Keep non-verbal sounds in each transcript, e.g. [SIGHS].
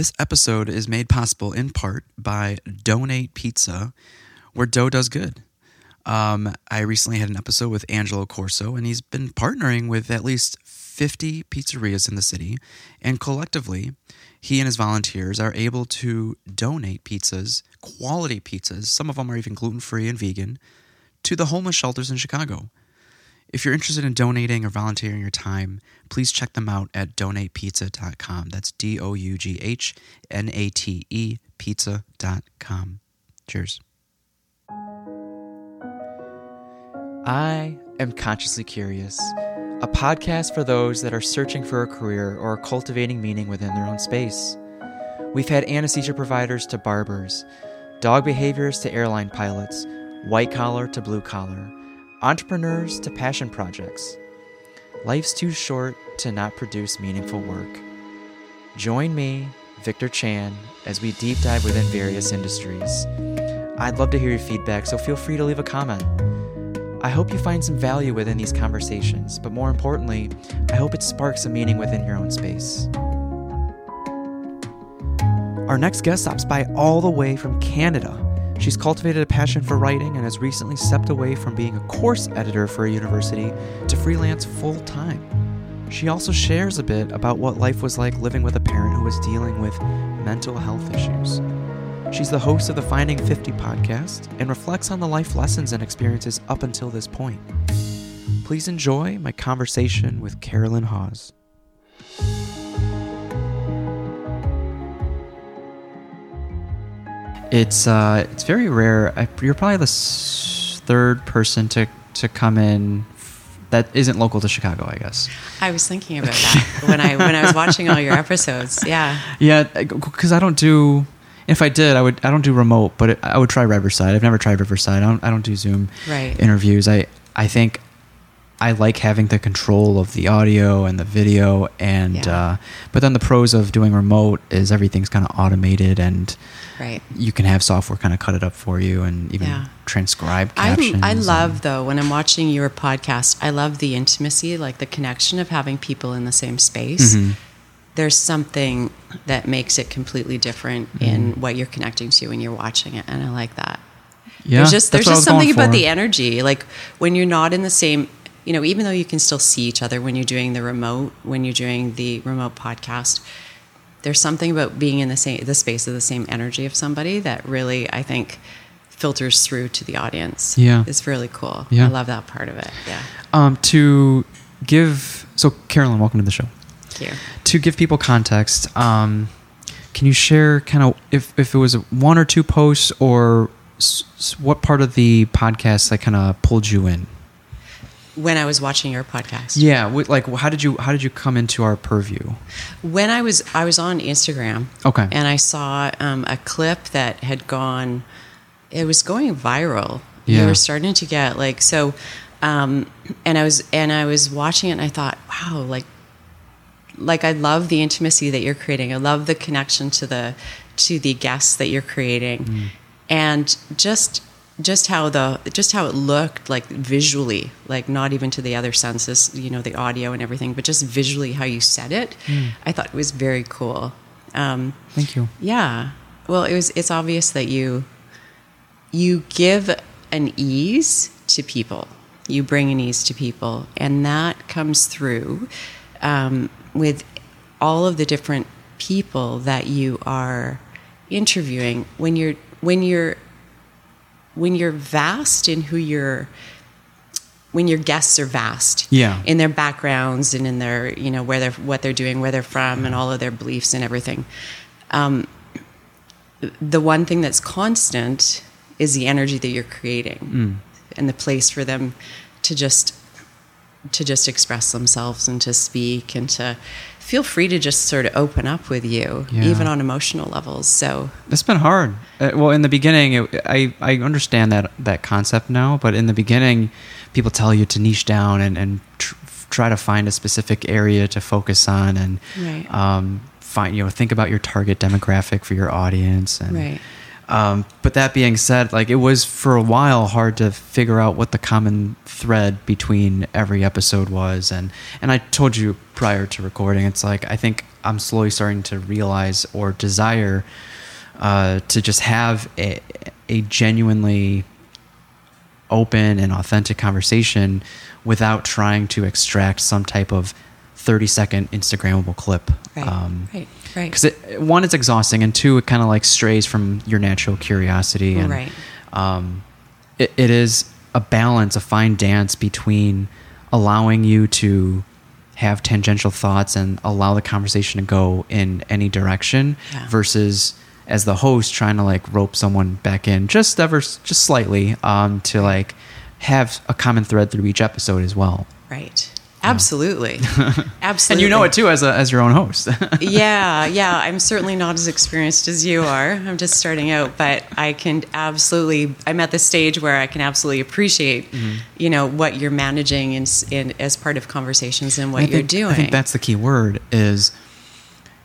This episode is made possible in part by Doughnate Pizza, where dough does good. Um, I recently had an episode with Angelo Corso, and he's been partnering with at least 50 pizzerias in the city. And collectively, he and his volunteers are able to donate pizzas, quality pizzas, some of them are even gluten free and vegan, to the homeless shelters in Chicago. If you're interested in donating or volunteering your time, please check them out at doughnatepizza.com. That's D O U G H N A T E pizza.com. Cheers. I am Consciously Curious, a podcast for those that are searching for a career or cultivating meaning within their own space. We've had anesthesia providers to barbers, dog behaviors to airline pilots, white collar to blue collar, entrepreneurs to passion projects. Life's too short to not produce meaningful work. Join me, Victor Chan, as we deep dive within various industries. I'd love to hear your feedback, so feel free to leave a comment. I hope you find some value within these conversations, but more importantly, I hope it sparks a meaning within your own space. Our next guest stops by all the way from Canada. She's cultivated a passion for writing and has recently stepped away from being a course editor for a university to freelance full time. She also shares a bit about what life was like living with a parent who was dealing with mental health issues. She's the host of the Finding Fifty podcast and reflects on the life lessons and experiences up until this point. Please enjoy my conversation with Carolyn Hawes. It's uh, it's very rare. I, you're probably the s- third person to to come in f- that isn't local to Chicago, I guess. I was thinking about that when I when I was [LAUGHS] watching all your episodes. Yeah. Yeah, because I don't do. If I did, I would. I don't do remote, but it, I would try Riverside. I've never tried Riverside. I don't. I don't do Zoom Right. interviews. I. I think I like having the control of the audio and the video, and Yeah. uh, but then the pros of doing remote is everything's kind of automated, and Right. you can have software kind of cut it up for you, and even Yeah. transcribe I, captions. I and- love though when I'm watching your podcast. I love the intimacy, like the connection of having people in the same space. Mhm. There's something that makes it completely different Mm-hmm. in what you're connecting to when you're watching it, and I like that. Yeah, there's just there's just something about the energy, like when you're not in the same. You know, even though you can still see each other when you're doing the remote, when you're doing the remote podcast, there's something about being in the same the space of the same energy of somebody that really I think filters through to the audience. Yeah. It's really cool. Yeah. I love that part of it. Yeah. Um, to give so Carolyn, welcome to the show. Thank you. to give people context, um, can you share kind of if, if it was one or two posts or s- what part of the podcast that kind of pulled you in? When I was watching your podcast. Yeah, like how did you how did you come into our purview? When I was I was on Instagram. Okay. And I saw um, a clip that had gone. It was going viral. Yeah. You were starting to get like so, um, and I was and I was watching it and I thought, wow, like, like I love the intimacy that you're creating. I love the connection to the to the guests that you're creating, Mm. and just just how the just how it looked like visually like not even to the other senses you know the audio and everything but just visually how you said it Mm. i thought it was very cool. Um, Thank you. yeah. Well it was it's obvious that you you give an ease to people. You bring an ease to people. And that comes through um, with all of the different people that you are interviewing. When you're when you're when you're vast in who you're when your guests are vast Yeah. in their backgrounds and in their you know where they're what they're doing where they're from and all of their beliefs and everything um, the one thing that's constant is the energy that you're creating and the place for them to just to just express themselves and to speak and to feel free to just sort of open up with you Yeah. even on emotional levels so It's been hard. Uh, well, in the beginning, it, I I understand that that concept now, but in the beginning, people tell you to niche down and and tr- try to find a specific area to focus on and Right. um, find you know think about your target demographic for your audience and Right. Um, but that being said, like it was for a while hard to figure out what the common thread between every episode was, and and I told you prior to recording, it's like I think I'm slowly starting to realize or desire uh, to just have a, a genuinely open and authentic conversation without trying to extract some type of 30 second Instagrammable clip. Right. Um, right. Right. Because one, it's exhausting, and two, it kind of like strays from your natural curiosity. And, Right. Um, it, it is a balance, a fine dance between allowing you to have tangential thoughts and allow the conversation to go in any direction Yeah. versus as the host trying to like rope someone back in just ever just slightly um, to like have a common thread through each episode as well. Right. Absolutely. Absolutely. [LAUGHS] And you know it too as a, as your own host. [LAUGHS] yeah, yeah. I'm certainly not as experienced as you are. I'm just starting out, but I can absolutely. I'm at the stage where I can absolutely appreciate, Mm-hmm. you know, what you're managing in, in as part of conversations and what you're doing. I think that's the key word is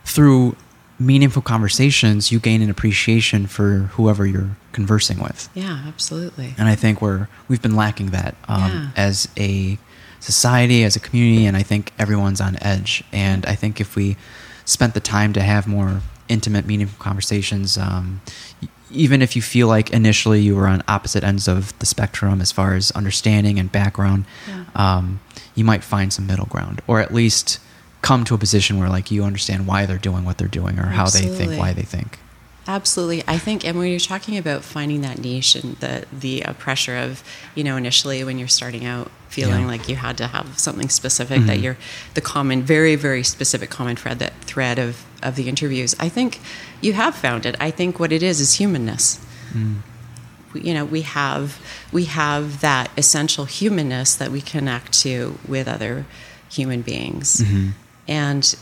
through meaningful conversations, you gain an appreciation for whoever you're conversing with. yeah, absolutely. And I think we're we've been lacking that um, Yeah. as a society, as a community, and I think everyone's on edge. And I think if we spent the time to have more intimate, meaningful conversations, um, even if you feel like initially you were on opposite ends of the spectrum as far as understanding and background, Yeah. um, you might find some middle ground, or at least come to a position where like you understand why they're doing what they're doing or how they think why they think. Absolutely, I think, and when you're talking about finding that niche and the the uh, pressure of, you know, initially when you're starting out, feeling Yeah. like you had to have something specific that Mhm. you're the common, very very specific common thread that thread of of the interviews. I think you have found it. I think what it is is humanness. Mm. We, you know, we have we have that essential humanness that we connect to with other human beings, Mhm. and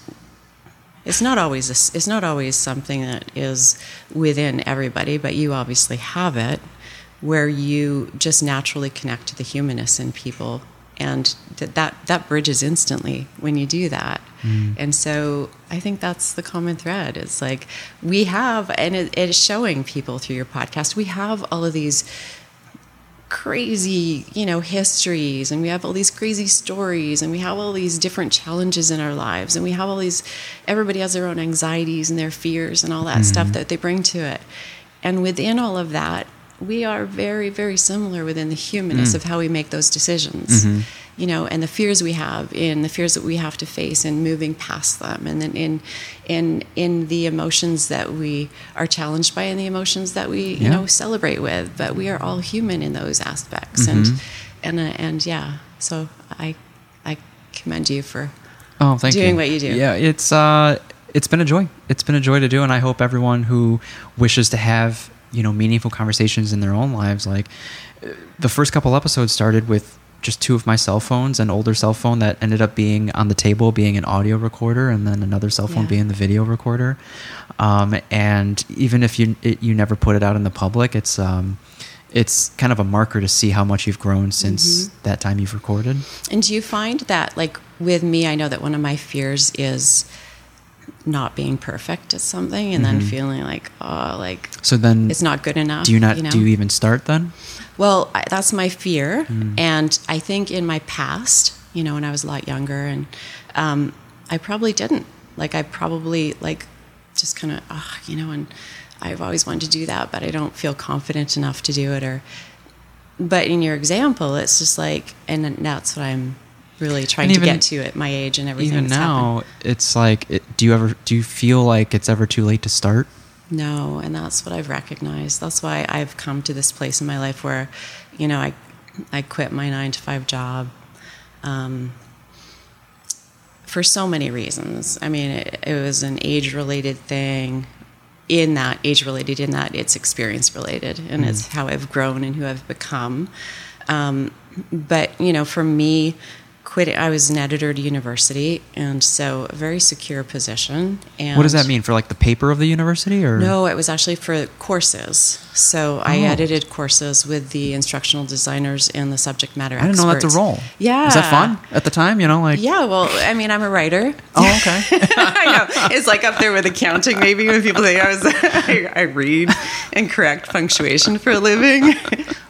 it's not always a, it's not always something that is within everybody, but you obviously have it where you just naturally connect to the humanness in people, and that that, that bridges instantly when you do that. Mm. And so I think that's the common thread. It's like we have, and it, it is showing people through your podcast. We have all of these crazy, you know, histories and we have all these crazy stories and we have all these different challenges in our lives and we have all these everybody has their own anxieties and their fears and all that stuff mm-hmm. that they bring to it. And within all of that, we are very very similar within the humanness of how we make those decisions. You know, and the fears we have in the fears that we have to face and moving past them and then in in in the emotions that we are challenged by and the emotions that we, you know, celebrate with, but we are all human in those aspects, and Mhm. and uh, and yeah. So I I commend you for Oh, thank you. doing what you do. Yeah, it's uh, it's been a joy. It's been a joy to do, and I hope everyone who wishes to have you know meaningful conversations in their own lives, like the first couple episodes started with just two of my cell phones, an older cell phone that ended up being on the table, being an audio recorder, and then another cell phone Yeah. being the video recorder. Um, and even if you it, you never put it out in the public, it's um, it's kind of a marker to see how much you've grown since Mm-hmm. that time you've recorded. And do you find that, like with me, I know that one of my fears is not being perfect at something, and then Mhm. feeling like, oh, like So then, it's not good enough. do you not know? do you even start then? Well, I, that's my fear, Mm. and I think in my past, you know, when I was a lot younger, and um, I probably didn't. Like, I probably like just kind of, oh, you know, and I've always wanted to do that, but I don't feel confident enough to do it. Or, but in your example, it's just like, and that's what I'm really trying And to get to at my age and everything. Even now, happened. it's like, it, do you ever do you feel like it's ever too late to start? No, and that's what I've recognized. That's why I've come to this place in my life where, you know, I, I quit my nine to five job, um, for so many reasons. I mean, it, it was an age related thing. In that age related, in that it's experience related, and it's how I've grown and who I've become. Um, but you know, for me, quitting, I was an editor at a university, and so a very secure position. And what does that mean for like the paper of the university or no, it was actually for courses. So I Oh. edited courses with the instructional designers and the subject matter I didn't know that's a role. Yeah. is that fun at the time? You know, like Yeah, well, I mean, I'm a writer. oh okay. [LAUGHS] I know it's like up there with accounting. Maybe when people think I was, [LAUGHS] I, I read and correct punctuation for a living. [LAUGHS]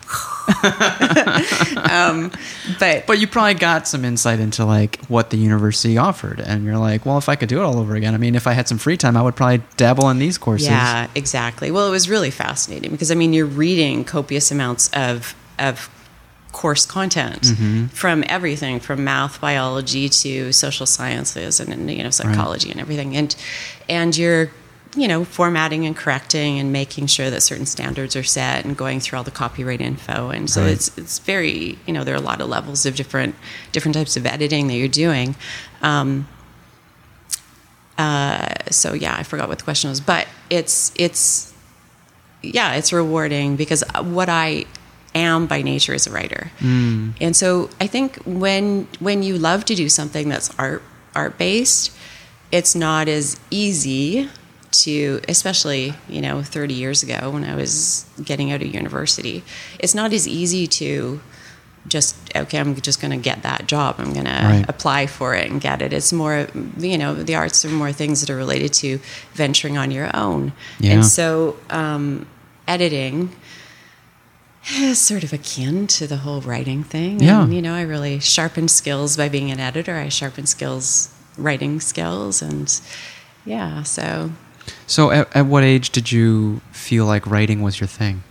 [LAUGHS] um, but But you probably got some insight into like what the university offered, and you're like, well, if I could do it all over again, I mean, if I had some free time, I would probably dabble in these courses. Yeah, exactly. Well, it was really fascinating because I mean, you're reading copious amounts of of course content Mm-hmm. from everything from math, biology to social sciences and, and, you know psychology and everything, and and you're you know formatting and correcting and making sure that certain standards are set and going through all the copyright info and so Right. it's it's very you know there are a lot of levels of different different types of editing that you're doing. Um, uh, so yeah, I forgot what the question was, but it's it's yeah, it's rewarding because what I am by nature is a writer, and so I think when when you love to do something that's art art based, it's not as easy to, especially you know, thirty years ago when I was getting out of university, it's not as easy to just okay i'm just going to get that job i'm going Right. to apply for it and get it it's more you know the arts are more things that are related to venturing on your own Yeah. and so um, editing [SIGHS] is sort of akin to the whole writing thing Yeah. and, you know i really sharpened skills by being an editor i sharpened skills writing skills and yeah so So, at, at what age did you feel like writing was your thing?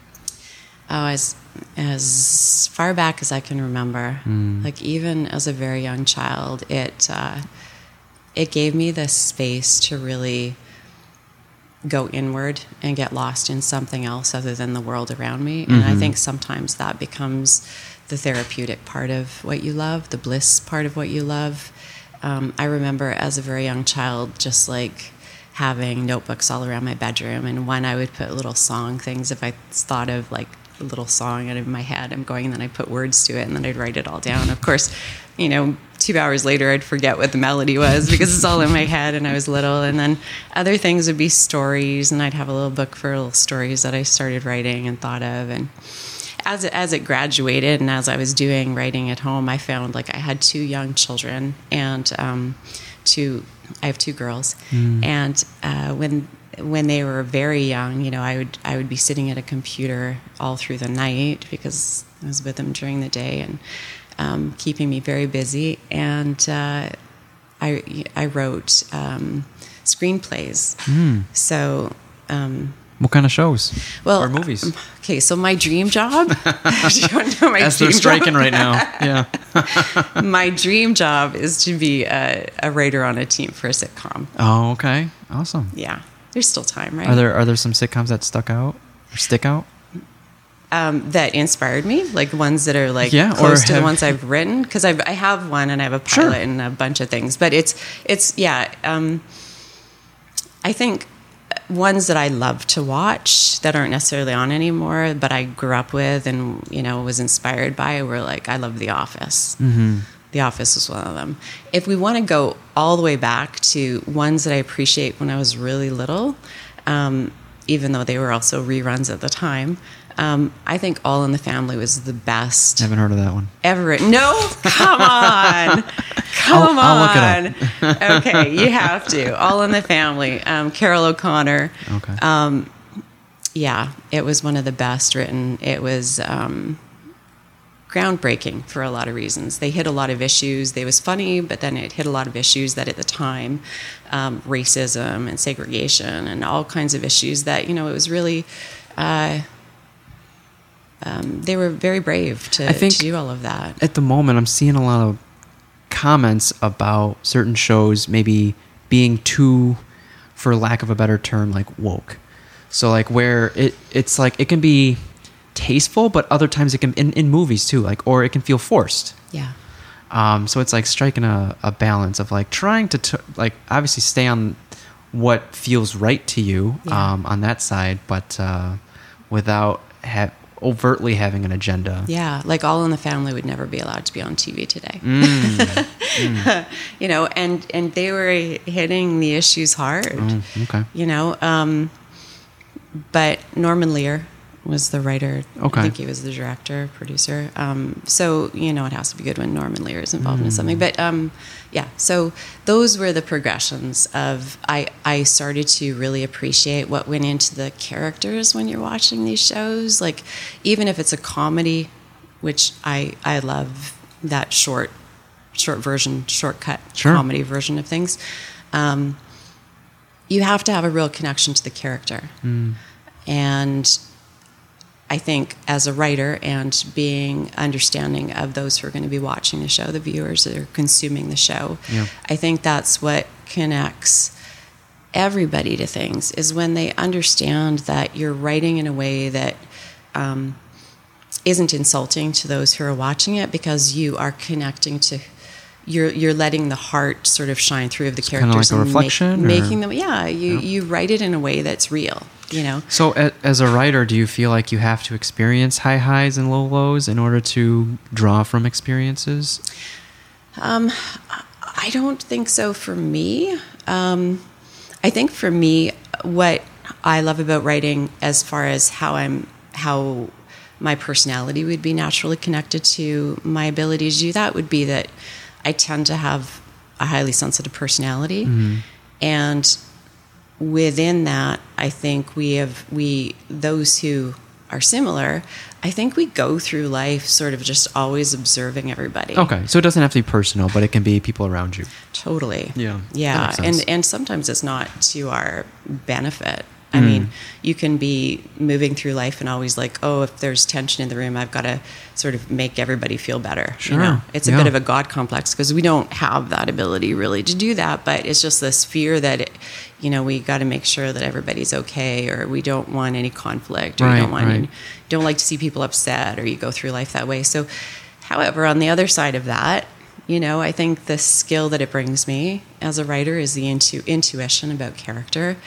Oh, as as far back as I can remember, like even as a very young child, it uh, it gave me the space to really go inward and get lost in something else other than the world around me. And I think sometimes that becomes the therapeutic part of what you love, the bliss part of what you love. Um, I remember as a very young child, just like having notebooks all around my bedroom, and one I would put little song things if I thought of like a little song out of my head. I'm going, and then I put words to it, and then I'd write it all down. Of course, you know, two hours later, I'd forget what the melody was because it's all in my head, and I was little. And then other things would be stories, and I'd have a little book for little stories that I started writing and thought of, and as it, as it graduated and as I was doing writing at home, I found like I had two young children and um, two. I have two girls, and uh, when when they were very young, you know, I would I would be sitting at a computer all through the night because I was with them during the day and um, keeping me very busy. And uh, I I wrote um, screenplays. So. Um, What kind of shows? well, or movies? um, Okay, so my dream job. [LAUGHS] You know my As dream they're striking job? right now. [LAUGHS] Yeah. my dream job is to be a, a writer on a team for a sitcom. Oh, okay. Awesome. Yeah, there's still time, right? Are there are there some sitcoms that stuck out or stick out? um, that inspired me, like ones that are like Yeah, or close to the ones I've written, because I've I have one and I have a Sure. pilot and a bunch of things, but it's it's yeah. Um, I think ones that I love to watch that aren't necessarily on anymore, but I grew up with and you know was inspired by were like I love The Office. Mm-hmm. The Office was one of them. If we want to go all the way back to ones that I appreciate when I was really little, um, even though they were also reruns at the time, um, I think All in the Family was the best Haven't heard of that one. ever written. No, come [LAUGHS] on, come I'll- I'll look it on. okay, you have to. All in the Family. Um, Carroll O'Connor. Okay. Um, yeah, it was one of the best written. It was um, groundbreaking for a lot of reasons. They hit a lot of issues. They was funny, but then it hit a lot of issues that at the time, um, racism and segregation and all kinds of issues that you know it was really. Uh, um, they were very brave to, I think- to do all of that. At the moment, I'm seeing a lot of comments about certain shows maybe being too, for lack of a better term, like woke. So like where it it's like it can be tasteful, but other times it can in, in movies too, like or it can feel forced. Yeah. Um, so it's like striking a, a balance of like trying to t- like obviously stay on what feels right to you Yeah. um, on that side, but uh, without ha- overtly having an agenda. Yeah, like All in the Family would never be allowed to be on TV today. Mm. [LAUGHS] you know, and and they were hitting the issues hard. Mm, okay. You know, um, but Norman Lear was the writer. Okay. I think he was the director, producer. Um, so you know, it has to be good when Norman Lear is involved in Mm. something. But um, yeah, so those were the progressions of I. I started to really appreciate what went into the characters when you're watching these shows. Like, even if it's a comedy which I I love that short short version, shortcut Sure. comedy version of things. Um, you have to have a real connection to the character, and I think as a writer and being understanding of those who are going to be watching the show, the viewers that are consuming the show, Yeah. I think that's what connects everybody to things is when they understand that you're writing in a way that um, isn't insulting to those who are watching it because you are connecting to you're you're letting the heart sort of shine through of the kinda characters like and make- making them yeah you you write it in a way that's real you know So, as a writer, do you feel like you have to experience high highs and low lows in order to draw from experiences? I don't think so for me. Um, I think for me, what I love about writing, as far as how I'm, how my personality would be naturally connected to my ability to do that, would be that I tend to have a highly sensitive personality, and within that, I think we have we those who are similar. I think we go through life sort of just always observing everybody. Okay, so it doesn't have to be personal, but it can be people around you. Totally. Yeah, Yeah. And and sometimes it's not to our benefit. I Mm. mean, you can be moving through life and always like, oh, if there's tension in the room, I've got to sort of make everybody feel better. Sure. You know, it's a Yeah. bit of a God complex because we don't have that ability really to do that. But it's just this fear that, it, you know, we got to make sure that everybody's okay, or we don't want any conflict, or Right, we don't want right. any, don't like to see people upset, or you go through life that way. So, however, on the other side of that, you know, I think the skill that it brings me as a writer is the intu- intuition about character,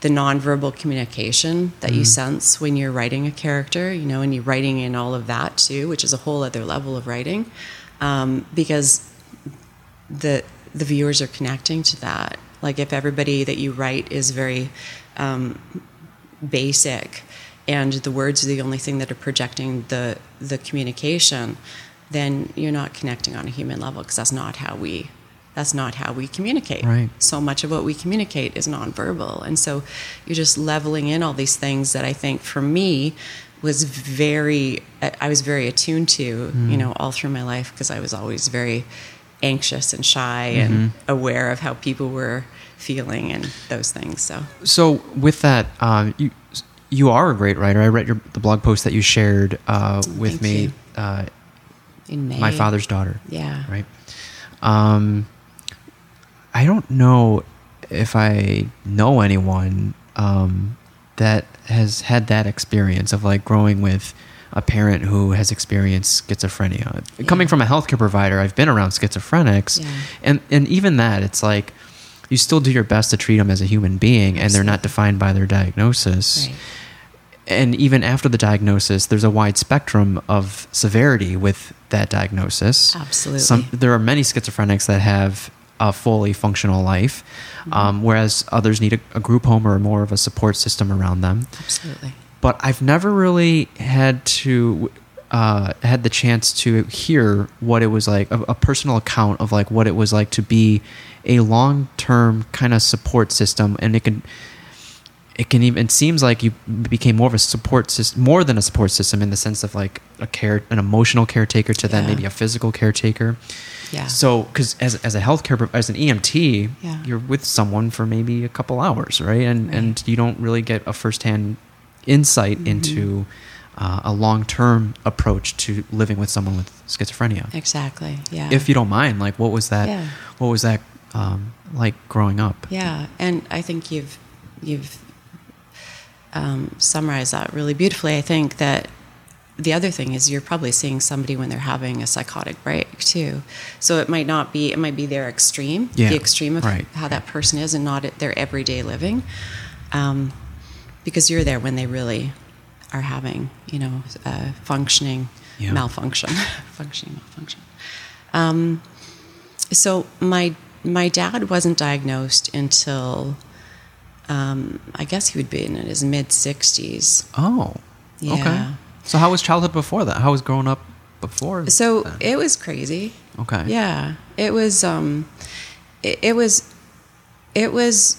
the nonverbal communication that you sense when you're writing a character, you know, and you're writing in all of that too, which is a whole other level of writing, um, because the the viewers are connecting to that. Like if everybody that you write is very um, basic, and the words are the only thing that are projecting the the communication, then you're not connecting on a human level because that's not how we that's not how we communicate. Right. So much of what we communicate is nonverbal, and so you're just leveling in all these things that I think for me was very I was very attuned to, you know, all through my life because I was always very anxious and shy and aware of how people were feeling and those things. So So, with that, uh, you you are a great writer. I read your the blog post that you shared uh, with Thank me. Uh, in May, my father's daughter. Yeah. Right. Um, I don't know if I know anyone um, that has had that experience of like growing with a parent who has experienced schizophrenia. Coming from a healthcare provider, I've been around schizophrenics, Yeah. and and even that, it's like you still do your best to treat them as a human being, and they're not defined by their diagnosis Right. and even after the diagnosis, there's a wide spectrum of severity with that diagnosis. Absolutely. Some, there are many schizophrenics that have a fully functional life, Mm-hmm. um, whereas others need a, a group home or more of a support system around them. Absolutely. But I've never really had to uh, had the chance to hear what it was like a, a personal account of like what it was like to be a long term kind of support system, and it can it can even it seems like you became more of a support system more than a support system in the sense of like a care an emotional caretaker to then Yeah. maybe a physical caretaker Yeah. so because as, as a healthcare as an emt Yeah. you're with someone for maybe a couple hours right and Right. and you don't really get a firsthand insight Mm-hmm. into uh, a long-term approach to living with someone with schizophrenia Exactly. Yeah. if you don't mind like what was that Yeah. what was that um, like growing up Yeah, and I think you've you've um, summarized that really beautifully. I think that the other thing is you're probably seeing somebody when they're having a psychotic break too. So it might not be it might be their extreme, Yeah, the extreme of right, how that person is, and not their everyday living, um, because you're there when they really are having you know uh, functioning Yeah. malfunction, [LAUGHS] functioning malfunction. Um, so my my dad wasn't diagnosed until um, I guess he would be in his mid sixties. Oh, okay. So how was childhood before that? How was growing up before? So then? it was crazy. okay. Yeah, it was. Um, it, it was. It was,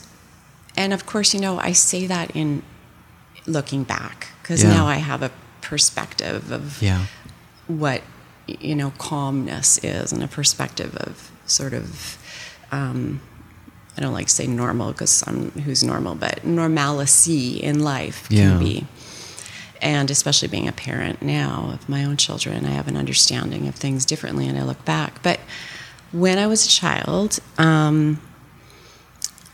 and of course, you know, I say that in looking back because Yeah. now I have a perspective of Yeah. what you know calmness is and a perspective of sort of um, I don't like to say normal because I'm who's normal, but normalcy in life can be. And especially being a parent now of my own children, I have an understanding of things differently and I look back. But when I was a child, um,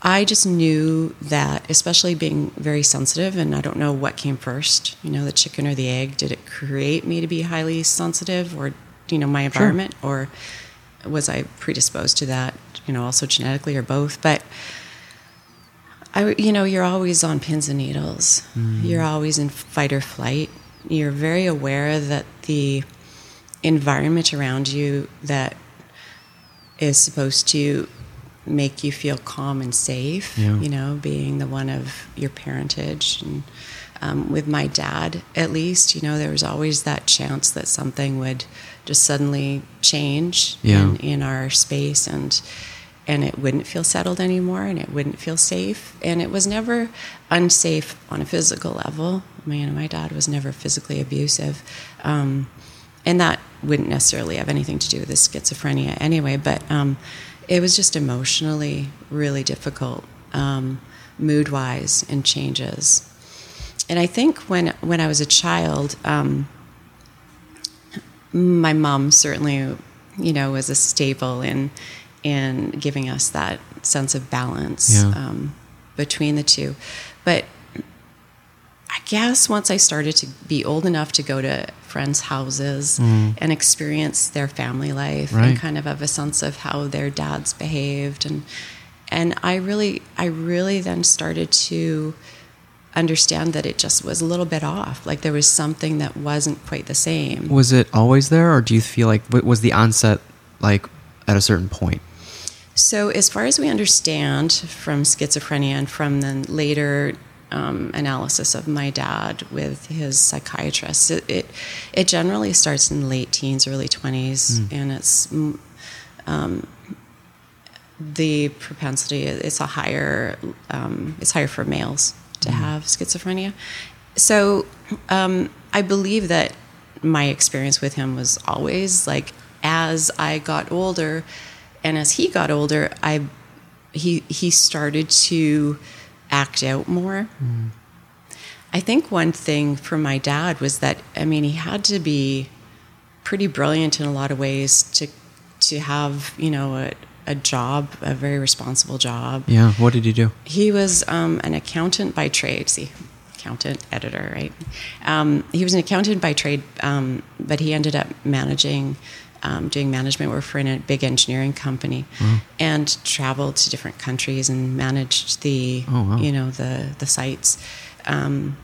I just knew that, especially being very sensitive, and I don't know what came first, you know, the chicken or the egg. Did it create me to be highly sensitive, or, you know, my environment, or was I predisposed to that, you know, also genetically or both? But I, you know, you're always on pins and needles. Mm. You're always in fight or flight. You're very aware that the environment around you that is supposed to make you feel calm and safe, Yeah. you know, being the one of your parentage. And um, with my dad, at least, you know, there was always that chance that something would just suddenly change Yeah. in, in our space and and it wouldn't feel settled anymore and it wouldn't feel safe. And it was never unsafe on a physical level. I mean, my dad was never physically abusive. Um, and that wouldn't necessarily have anything to do with his schizophrenia anyway, but um, it was just emotionally really difficult, um, mood wise, and changes. And I think when, when I was a child, um, my mom certainly, you know, was a staple in in giving us that sense of balance Yeah. um, between the two. But I guess once I started to be old enough to go to friends' houses mm. and experience their family life. Right. and kind of have a sense of how their dads behaved and and I really I really then started to understand that it just was a little bit off like there was something that wasn't quite the same Was it always there, or do you feel like was the onset like at a certain point? So, as far as we understand from schizophrenia and from the later um, analysis of my dad with his psychiatrist, it, it it generally starts in late teens, early twenties, and it's mm, um, the propensity. It's a higher. Um, it's higher for males to have schizophrenia. So, um, I believe that my experience with him was always like as I got older, and as he got older, I he he started to act out more. I think one thing for my dad was that I mean he had to be pretty brilliant in a lot of ways to to have you know a, a job, a very responsible job. Yeah. What did he do? He was um, an accountant by trade. See, accountant, editor, right? Um, he was an accountant by trade, um, but he ended up managing, um, doing management work for a big engineering company, and traveled to different countries and managed the, Oh, wow. you know, the the sites. Um,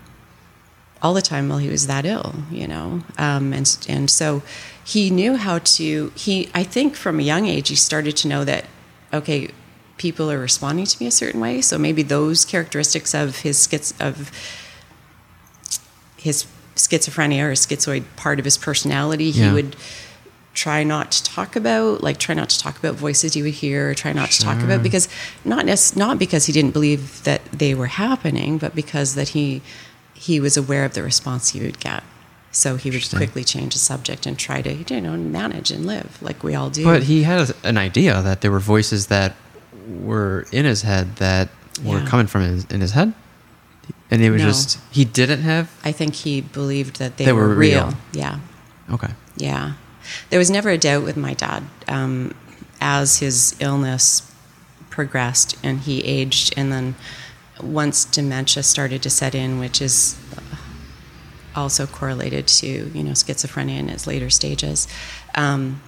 all the time while he was that ill, you know, um, and and so he knew how to. He, I think, from a young age, he started to know that, okay, people are responding to me a certain way. So maybe those characteristics of his schiz of his schizophrenia or schizoid part of his personality, he would try not to talk about, like try not to talk about voices you would hear, or try not to talk about because not not because he didn't believe that they were happening, but because that he he was aware of the response he would get. So he would quickly change the subject and try to you know manage and live like we all do. But he had an idea that there were voices that were in his head that were Yeah. coming from his, in his head, and it was No. just he didn't have. I think he believed that they, They were, were real. real. Yeah. Okay. Yeah. There was never a doubt with my dad um, as his illness progressed and he aged, and then once dementia started to set in, which is also correlated to you know schizophrenia in its later stages, um,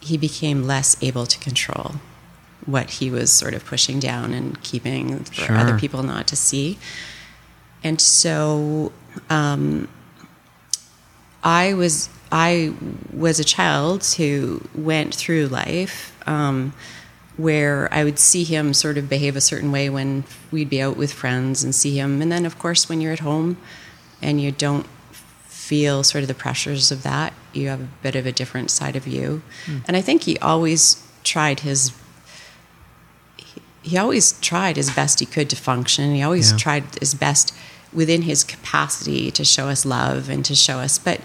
he became less able to control what he was sort of pushing down and keeping for Sure. other people not to see. And so um, I was I was a child who went through life um, where I would see him sort of behave a certain way when we'd be out with friends and see him, and then of course when you're at home and you don't feel sort of the pressures of that, you have a bit of a different side of you. And I think he always tried his he always tried as best he could to function. He always Yeah. tried his best within his capacity to show us love and to show us. But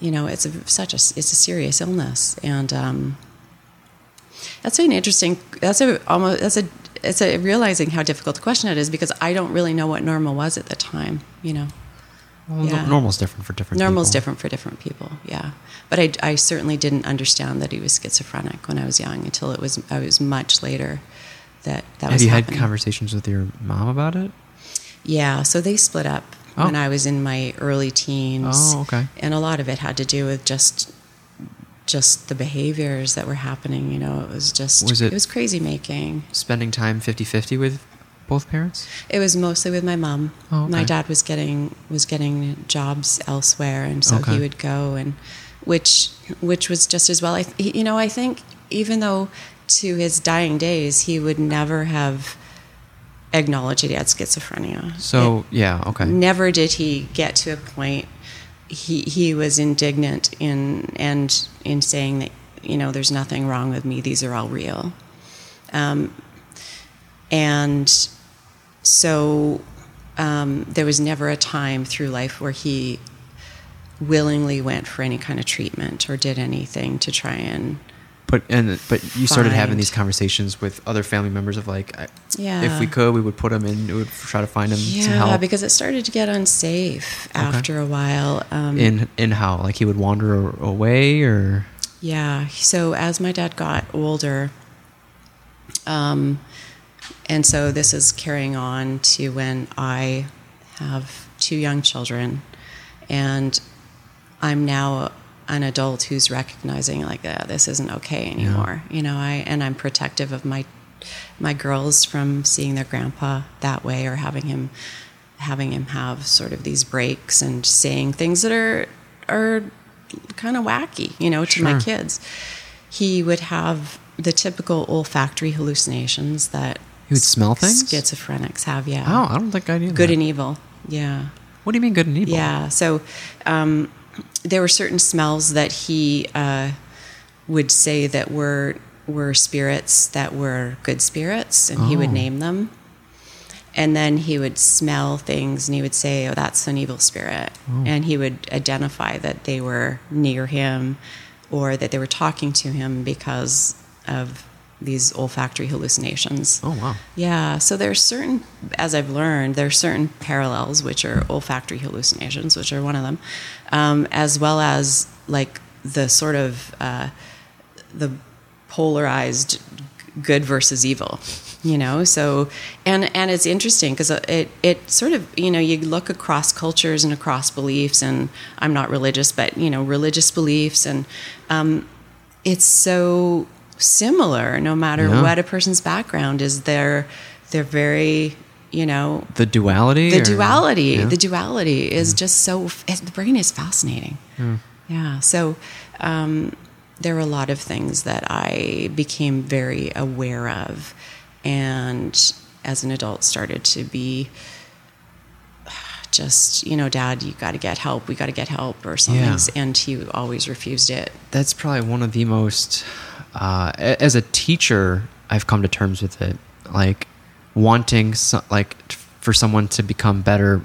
you know, it's a, such a it's a serious illness, and um, that's an interesting. That's a almost that's a it's a realizing how difficult the question it is because I don't really know what normal was at the time. You know. Well, Yeah. Normal's different for different Normal's people. different for different people, yeah. But I, I certainly didn't understand that he was schizophrenic when I was young until it was I was much later that that Have was you happening. had conversations with your mom about it? Yeah, so they split up Oh. when I was in my early teens. Oh, okay. And a lot of it had to do with just just the behaviors that were happening. You know, it was just Was it- was crazy making. Spending time 50-50 with both parents? It was mostly with my mom. Oh, My dad was getting was getting jobs elsewhere, and so Okay. he would go, and which which was just as well. I th- you know I think even though to his dying days he would never have acknowledged that he had schizophrenia. So, yeah, okay. never did he get to a point he he was indignant in and in saying that you know there's nothing wrong with me these are all real um, and so um, there was never a time through life where he willingly went for any kind of treatment or did anything to try and But and but you started having these conversations with other family members of like, Yeah. if we could, we would put him in. We would try to find him some yeah because it started to get unsafe after a while um, in in how like he would wander away or Yeah. So as my dad got older, um, and so this is carrying on to when I have two young children, and I'm now an adult who's recognizing like uh, this isn't okay anymore. You know, I and I'm protective of my my girls from seeing their grandpa that way or having him having him have sort of these breaks and saying things that are are kind of wacky, you know, to my kids. He would have the typical olfactory hallucinations that he would smell things. schizophrenics have. Yeah, Oh, I don't think I knew. good that. and evil. Yeah. What do you mean good and evil? Yeah. So um, there were certain smells that he uh, would say that were were spirits that were good spirits, and he would Oh. name them. And then he would smell things, and he would say, "Oh, that's an evil spirit," and he would identify that they were near him, or that they were talking to him because of these olfactory hallucinations. Oh wow. Yeah, so there's certain, as I've learned, there are certain parallels, which are olfactory hallucinations, which are one of them, um, as well as like the sort of uh, the polarized good versus evil, you know. So, and and it's interesting because it it sort of you know you look across cultures and across beliefs, and I'm not religious, but you know religious beliefs, and um, it's so similar no matter Yeah. what a person's background is. They're they're very you know The duality. the or- duality Yeah. the duality is just so the brain is fascinating yeah so um, there were a lot of things that i became very aware of and as an adult started to be [SIGHS] just you know dad you got to get help we got to get help or something Yeah. and he always refused it that's probably one of the most uh, as a teacher i've come to terms with it like wanting so, like for someone to become better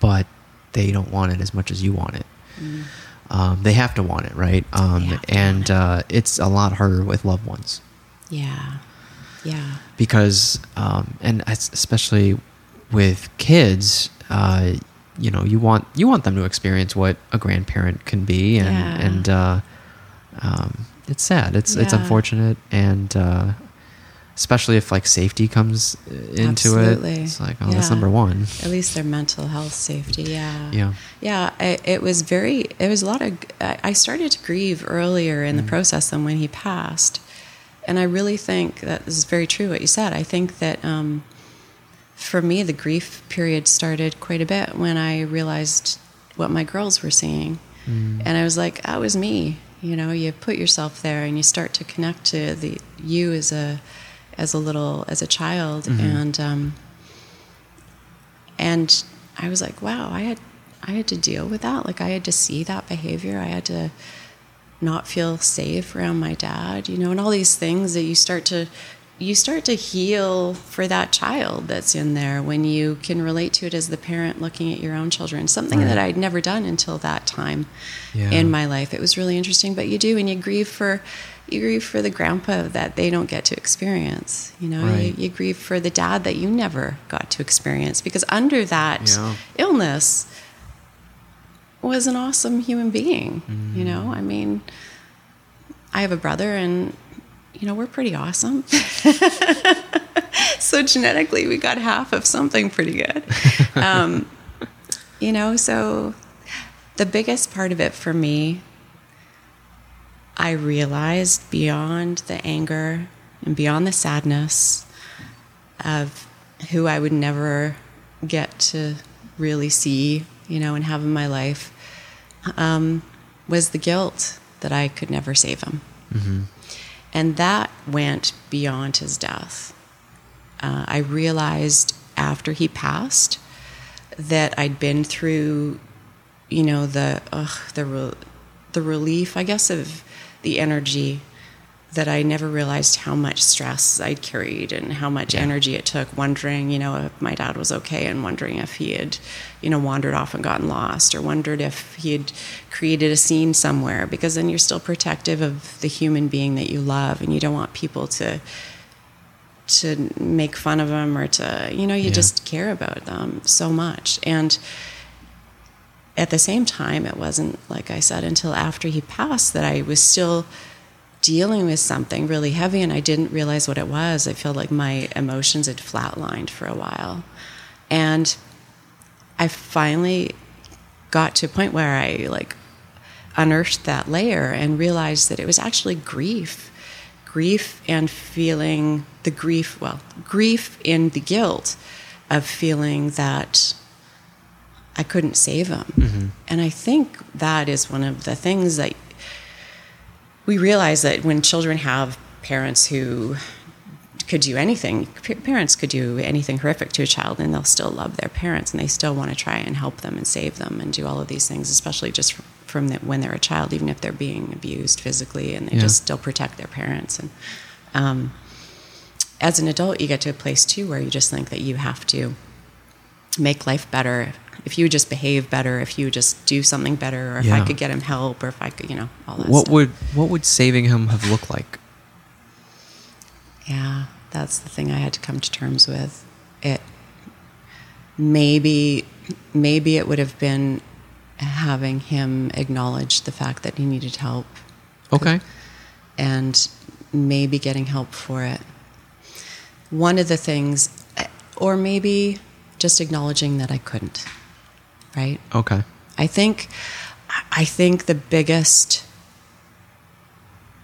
but they don't want it as much as you want it um, they have to want it right um, Mm. and it. uh, it's a lot harder with loved ones yeah yeah because um, and especially with kids uh, you know you want you want them to experience what a grandparent can be and Yeah. and uh, um, it's sad. It's it's unfortunate and uh, especially if like safety comes uh, into Absolutely. it it's like oh that's number one. At least their mental health safety yeah. Yeah. Yeah I, it was very it was a lot of I started to grieve earlier in the Mm. process than when he passed and i really think that this is very true what you said. I think that um, for me the grief period started quite a bit when i realized what my girls were seeing. Mm. and i was like that was me you know you put yourself there and you start to connect to the you as a as a little as a child Mm-hmm. and um, and I was like, wow, I had I had to deal with that. Like I had to see that behavior. I had to not feel safe around my dad, you know, and all these things that you start to you start to heal for that child that's in there when you can relate to it as the parent looking at your own children. Something Right. that I'd never done until that time Yeah. in my life. It was really interesting, but you do, and you grieve for you grieve for the grandpa that they don't get to experience. You know, Right. you, you grieve for the dad that you never got to experience because under that Yeah. illness was an awesome human being. You Mm. know, I mean, I have a brother, and you know, we're pretty awesome. [LAUGHS] so genetically, we got half of something pretty good. [LAUGHS] Um, you know, so the biggest part of it for me, I realized beyond the anger and beyond the sadness of who I would never get to really see, you know, and have in my life, um, was the guilt that I could never save him. And that went beyond his death. Uh, I realized after he passed that I'd been through, you know, the ugh, the re- the relief, I guess, of the energy that I never realized how much stress I'd carried and how much energy it took wondering, you know, if my dad was okay and wondering if he had, you know, wandered off and gotten lost or wondered if he had created a scene somewhere because then you're still protective of the human being that you love and you don't want people to to make fun of them or to, you know, you Yeah. just care about them so much. And at the same time, it wasn't, like I said, until after he passed that I was still dealing with something really heavy and I didn't realize what it was. I felt like my emotions had flatlined for a while. And I finally got to a point where I like unearthed that layer and realized that it was actually grief. Grief and feeling the grief, well, grief in the guilt of feeling that I couldn't save him. Mm-hmm. And I think that is one of the things that we realize that when children have parents who could do anything, parents could do anything horrific to a child and they'll still love their parents and they still want to try and help them and save them and do all of these things, especially just from, from the, when they're a child, even if they're being abused physically and they Yeah. just still protect their parents. And um, as an adult, you get to a place too where you just think that you have to make life better. If you would just behave better, if you would just do something better, or if I could get him help, or if I could, you know, all that What stuff. would what would saving him have looked like? Yeah, that's the thing I had to come to terms with. It maybe maybe it would have been having him acknowledge the fact that he needed help Okay. and maybe getting help for it. One of the things or maybe just acknowledging that I couldn't. Right? Okay. I think I think the biggest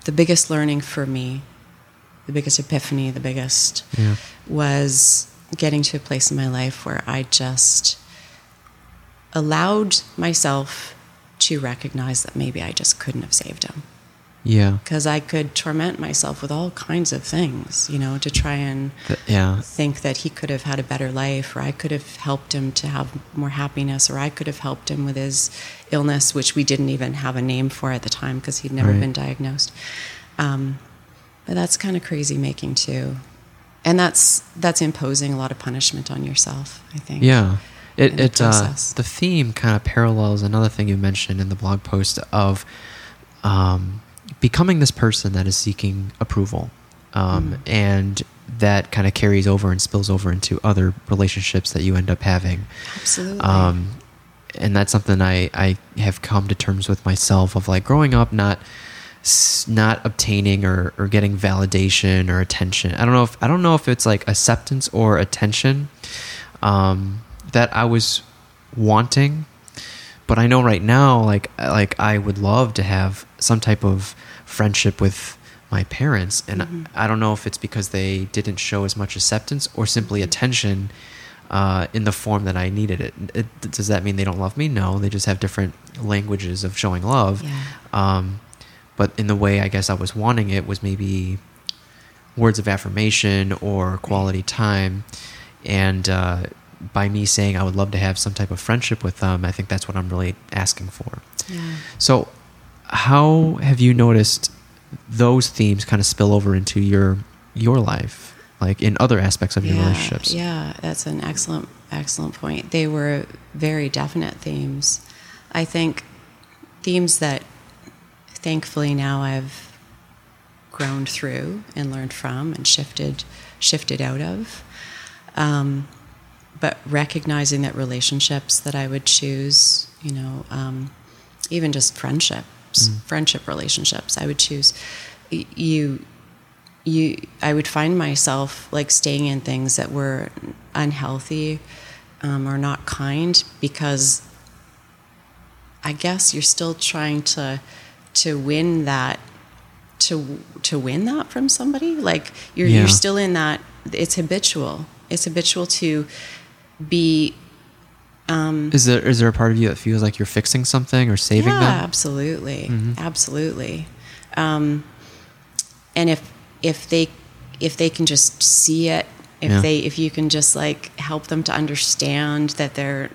the biggest learning for me, the biggest epiphany, the biggest Yeah. was getting to a place in my life where I just allowed myself to recognize that maybe I just couldn't have saved him Yeah. because I could torment myself with all kinds of things, you know, to try and yeah. think that he could have had a better life, or I could have helped him to have more happiness, or I could have helped him with his illness, which we didn't even have a name for at the time because he'd never Right. been diagnosed. Um, but that's kind of crazy making too, and that's that's imposing a lot of punishment on yourself. I think. Yeah. It the it uh, the theme kind of parallels another thing you mentioned in the blog post of um, becoming this person that is seeking approval, um, Mm. and that kind of carries over and spills over into other relationships that you end up having. Absolutely. Um, and that's something I, I have come to terms with myself of like growing up not not obtaining or, or getting validation or attention. I don't know if I don't know if it's like acceptance or attention um, that I was wanting, but I know right now like like I would love to have some type of friendship with my parents and I don't know if it's because they didn't show as much acceptance or simply attention uh, in the form that I needed it. it. Does that mean they don't love me? No, they just have different languages of showing love. Yeah. Um, but in the way I guess I was wanting it was maybe words of affirmation or quality time. And uh, by me saying I would love to have some type of friendship with them, I think that's what I'm really asking for. yeah. So, how have you noticed those themes kind of spill over into your your life, like in other aspects of your yeah, relationships? Yeah, that's an excellent, excellent point. They were very definite themes. I think themes that thankfully now I've grown through and learned from and shifted shifted out of. Um, but recognizing that relationships that I would choose, you know, um, even just friendships, mm. friendship relationships, I would choose. You, you, I would find myself like staying in things that were unhealthy um, or not kind because I guess you're still trying to to win that to to win that from somebody. Like you're yeah. you're still in that. It's habitual. It's habitual to be. Um, is there is there a part of you that feels like you're fixing something or saving yeah, them? absolutely, mm-hmm. absolutely. Um, and if if they if they can just see it, if yeah. they if you can just like help them to understand that they're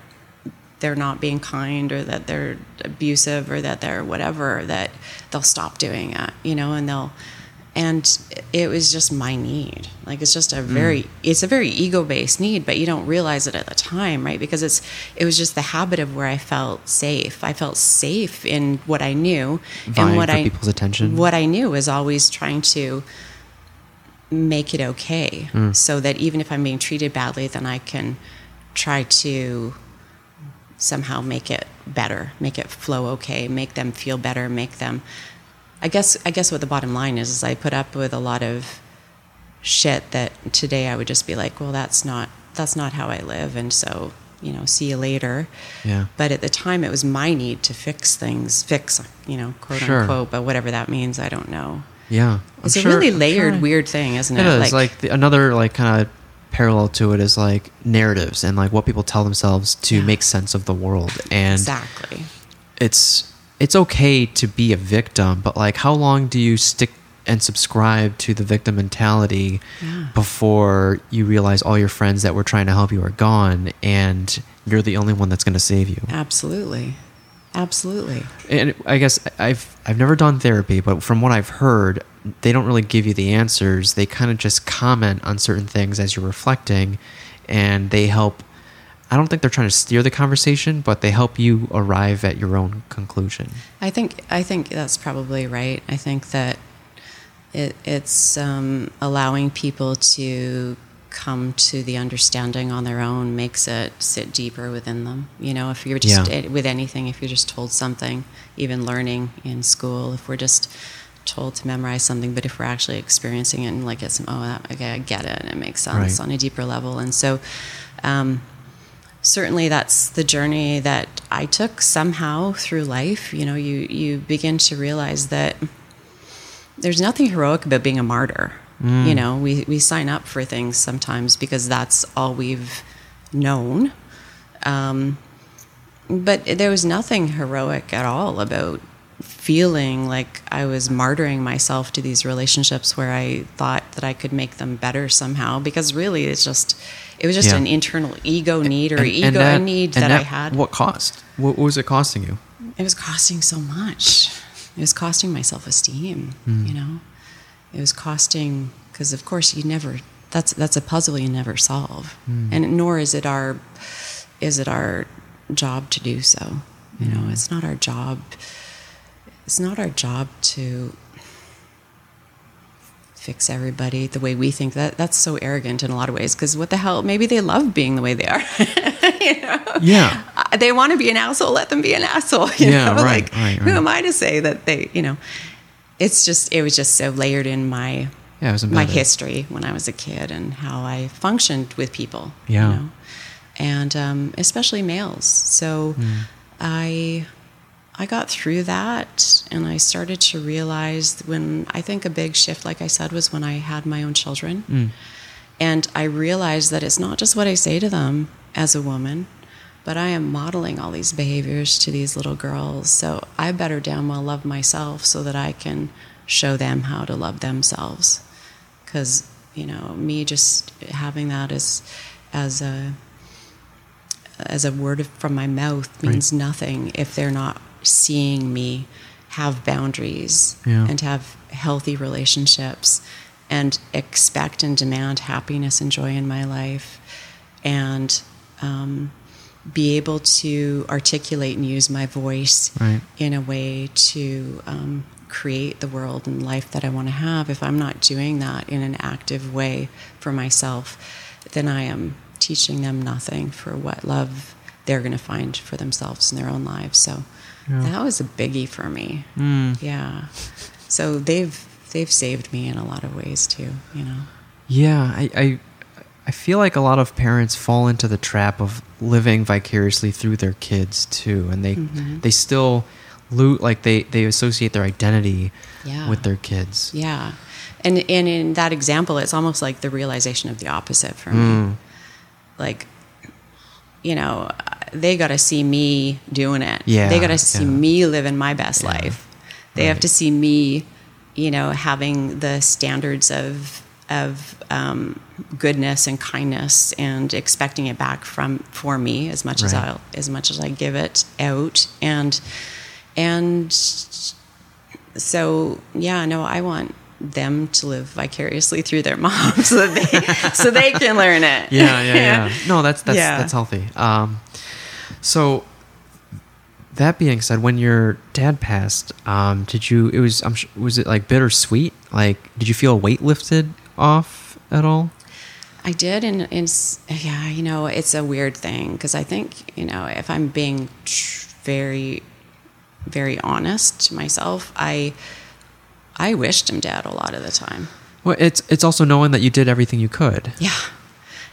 they're not being kind or that they're abusive or that they're whatever that they'll stop doing it you know and they'll and it was just my need like it's just a very mm. it's a very ego based need but you don't realize it at the time right because it's it was just the habit of where i felt safe i felt safe in what i knew Vying and what i people's attention what i knew was always trying to make it okay mm. so that even if i'm being treated badly then i can try to somehow make it better, make it flow okay, make them feel better, make them. I guess I guess what the bottom line is is I put up with a lot of shit that today I would just be like, well, that's not that's not how I live, and so you know, see you later. Yeah. But at the time, it was my need to fix things, fix you know, quote sure. unquote, but whatever that means, I don't know. Yeah, I'm it's sure, a really layered, sure. weird thing, isn't it? It is like, like the, another like kind of parallel to it is like narratives and like what people tell themselves to yeah. make sense of the world and exactly it's it's okay to be a victim but like how long do you stick and subscribe to the victim mentality yeah. before you realize all your friends that were trying to help you are gone and you're the only one that's going to save you absolutely absolutely and i guess i've i've never done therapy but from what i've heard they don't really give you the answers. They kind of just comment on certain things as you're reflecting, and they help. I don't think they're trying to steer the conversation, but they help you arrive at your own conclusion. I think I think that's probably right. I think that it, it's um, allowing people to come to the understanding on their own makes it sit deeper within them. You know, if you're just yeah. with anything, if you're just told something, even learning in school, if we're just told to memorize something, but if we're actually experiencing it and like it's oh okay I get it and it makes sense right. on a deeper level, and so um, certainly that's the journey that I took somehow through life. You know, you you begin to realize that there's nothing heroic about being a martyr. Mm. You know, we we sign up for things sometimes because that's all we've known. Um, but there was nothing heroic at all about feeling like I was martyring myself to these relationships where I thought that I could make them better somehow because really it's just it was just yeah. an internal ego need or and, ego and that, need that, that, I had. What cost? What, was it costing you? It was costing so much. It was costing my self esteem. Mm. You know, it was costing because of course you never. That's that's a puzzle you never solve, mm. and nor is it our is it our job to do so. You mm. know, hmm. it's not our job it's not our job to fix everybody the way we think that that's so arrogant in a lot of ways because what the hell maybe they love being the way they are [LAUGHS] you know? yeah uh, they want to be an asshole let them be an asshole you yeah, know right, like right, right. who am i to say that they you know it's just it was just so layered in my yeah, my history when i was a kid and how i functioned with people yeah you know? and um, especially males so mm. i I got through that and I started to realize when I think a big shift, like I said, was when I had my own children. Mm. And I realized that it's not just what I say to them as a woman, but I am modeling all these behaviors to these little girls. So I better damn well love myself so that I can show them how to love themselves. Because, you know, me just having that as, as a, as a word from my mouth means right. nothing if they're not seeing me have boundaries yeah. and have healthy relationships and expect and demand happiness and joy in my life and um, be able to articulate and use my voice Right. in a way to um, create the world and life that I want to have, if I'm not doing that in an active way for myself, then I am teaching them nothing for what love they're going to find for themselves in their own lives. So Yeah. that was a biggie for me. Mm. Yeah. So they've they've saved me in a lot of ways too. You know. Yeah, I, I I feel like a lot of parents fall into the trap of living vicariously through their kids too, and they Mhm. they still loot like they they associate their identity Yeah. with their kids. Yeah. And and in that example, it's almost like the realization of the opposite for me. Mm. Like, you know, they got to see me doing it. Yeah, They got to see yeah. me living my best Yeah. life. They have to see me, you know, having the standards of of um, goodness and kindness and expecting it back from for me as much as I as much as I give it out and and so yeah no i want them to live vicariously through their [LAUGHS] mom so that they so they can learn it Yeah, [LAUGHS] yeah, yeah. No, that's that's Yeah. that's healthy. Um, so that being said, when your dad passed, um, did you? It was. I'm. sh- Was it like bittersweet? Like, did you feel weight lifted off at all? i did and it's yeah you know it's a weird thing because i think you know if i'm being very very honest to myself i i wished him dead a lot of the time Well, it's it's also knowing that you did everything you could. Yeah.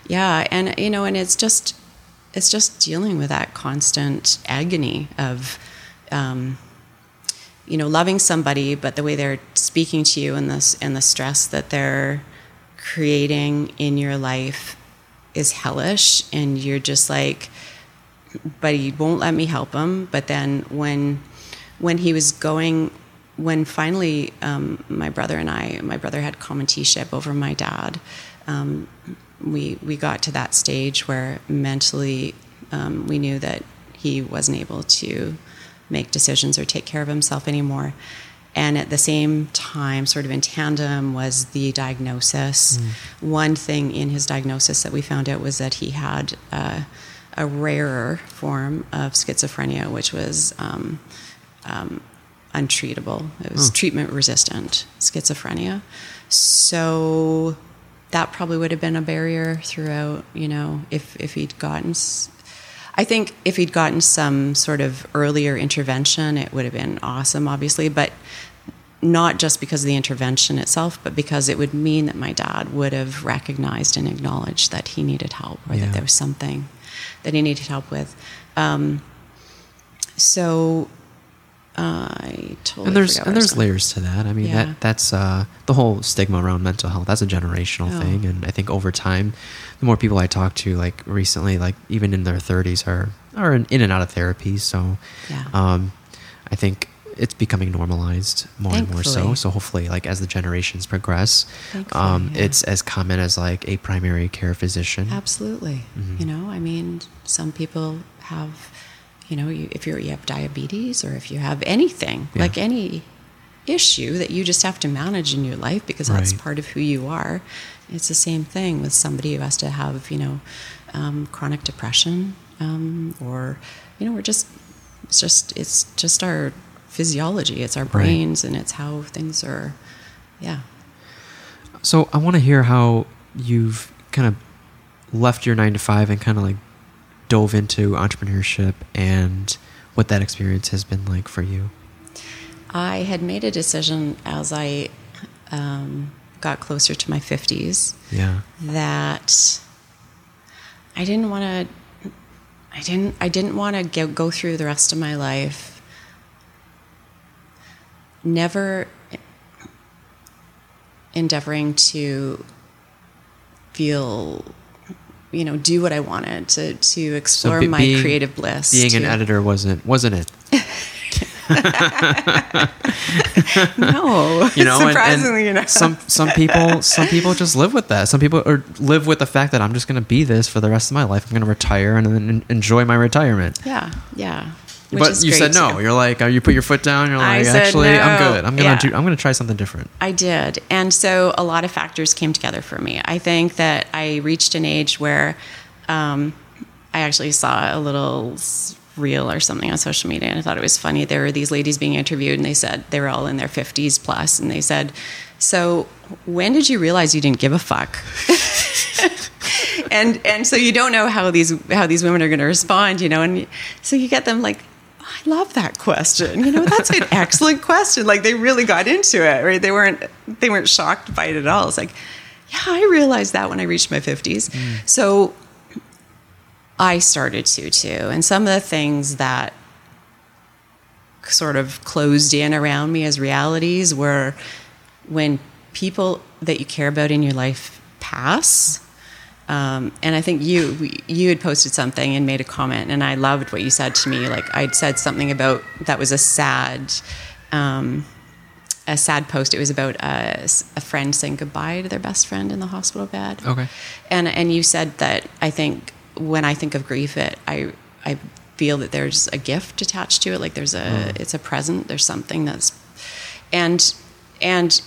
Yeah, and you know, and it's just it's just dealing with that constant agony of um, you know, loving somebody but the way they're speaking to you and this and the stress that they're creating in your life is hellish and you're just like but he won't let me help him. But then when when he was going, when finally um, my brother and I, my brother had committeeship over my dad. Um, we we got to that stage where mentally um, we knew that he wasn't able to make decisions or take care of himself anymore. And at the same time, sort of in tandem, was the diagnosis. One thing in his diagnosis that we found out was that he had uh, a rarer form of schizophrenia, which was um, um, untreatable. It was Hmm. treatment resistant schizophrenia. So that probably would have been a barrier throughout, you know, if, if he'd gotten. s- I think if he'd gotten some sort of earlier intervention, it would have been awesome, obviously, but not just because of the intervention itself, but because it would mean that my dad would have recognized and acknowledged that he needed help or Yeah. that there was something that he needed help with. Um, so uh, I totally and there's and where I was there's layers to that. I mean Yeah. that that's uh, the whole stigma around mental health. That's a generational Oh. thing, and I think over time, the more people I talk to, like recently, like even in their 30s, are are in, in and out of therapy. So, Yeah. um, I think it's becoming normalized more and more so. So hopefully, like as the generations progress, um, yeah. it's as common as like a primary care physician. Absolutely. Mhm. You know, I mean, some people have, you know, you, if you're, you have diabetes or if you have anything, Yeah. like any issue that you just have to manage in your life because that's Right. part of who you are. It's the same thing with somebody who has to have, you know, um, chronic depression um, or, you know, we're just, it's just, it's just our physiology. It's our brains and it's how things are. Yeah. So I want to hear how you've kind of left your nine to five and kind of like dove into entrepreneurship and what that experience has been like for you. I had made a decision as I um, got closer to my 50s Yeah. that I didn't want to. I didn't. I didn't want to go, go through the rest of my life never endeavoring to feel, you know, do what I wanted to to explore be- my being- creative bliss. Being an editor wasn't wasn't it? [LAUGHS] no, You know, surprisingly, and, know. some some people some people just live with that. Some people or live with the fact that I'm just going to be this for the rest of my life. I'm going to retire and then enjoy my retirement. Yeah, yeah. Which but you said no. too. You're like, uh, you put your foot down. You're like, actually, I'm good. I'm gonna Yeah. do. I'm gonna try something different. I did. And so a lot of factors came together for me. I think that I reached an age where um, I actually saw a little reel or something on social media and I thought it was funny. There were these ladies being interviewed and they said they were all in their 50s plus and they said, So when did you realize you didn't give a fuck? [LAUGHS] and and so you don't know how these how these women are going to respond, you know, and so you get them like, I love that question. You know, that's an [LAUGHS] excellent question. Like they really got into it, right? They weren't they weren't shocked by it at all. It's like, yeah, I realized that when I reached my fifties. Mm. So I started to too, and some of the things that sort of closed in around me as realities were when people that you care about in your life pass. Um, and I think you you had posted something and made a comment, and I loved what you said to me. Like I'd said something about that was a sad, um, a sad post. It was about a, a friend saying goodbye to their best friend in the hospital bed. Okay. And and you said that I think when I think of grief, it I I feel that there's a gift attached to it. Like there's a it's a present. There's something that's and and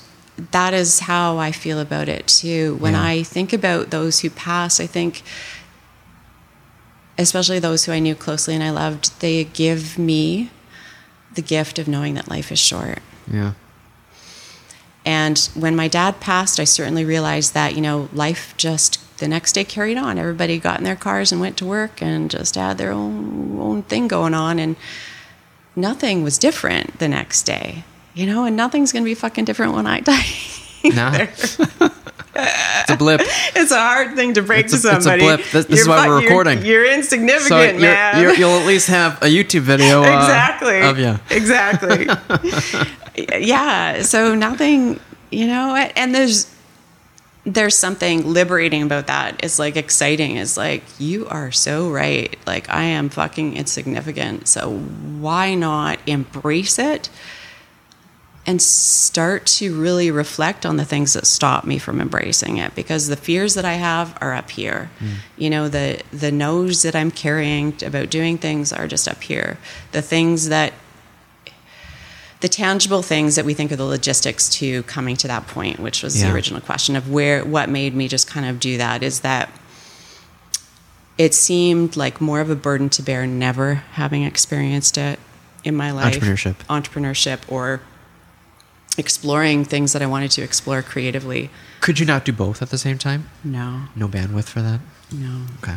that is how I feel about it too. When Yeah. I think about those who pass, I think especially those who I knew closely and I loved, they give me the gift of knowing that life is short. Yeah. And when my dad passed, I certainly realized that, you know, life just the next day carried on. Everybody got in their cars and went to work and just had their own own thing going on and nothing was different the next day. You know, and nothing's going to be fucking different when I die. [LAUGHS] No. [LAUGHS] it's a blip. it's a hard thing to break a- to somebody. it's a blip. This- this is You're why we're you're- recording. You're, insignificant, So you're, man. you're, you'll at [LAUGHS] least have a YouTube video. Uh, exactly. Of you. Exactly. yeah. So nothing, you know, and there's there's something liberating about that. It's like exciting. It's like you are so right. Like I am fucking insignificant. So why not embrace it? And start to really reflect on the things that stop me from embracing it because the fears that I have are up here. Hmm. You know, the the no's that I'm carrying about doing things are just up here. The things that the tangible things that we think are the logistics to coming to that point, which was Yeah. the original question of where what made me just kind of do that is that it seemed like more of a burden to bear never having experienced it in my life Entrepreneurship. entrepreneurship or exploring things that I wanted to explore creatively. Could you not do both at the same time? No, No bandwidth for that. no. Okay.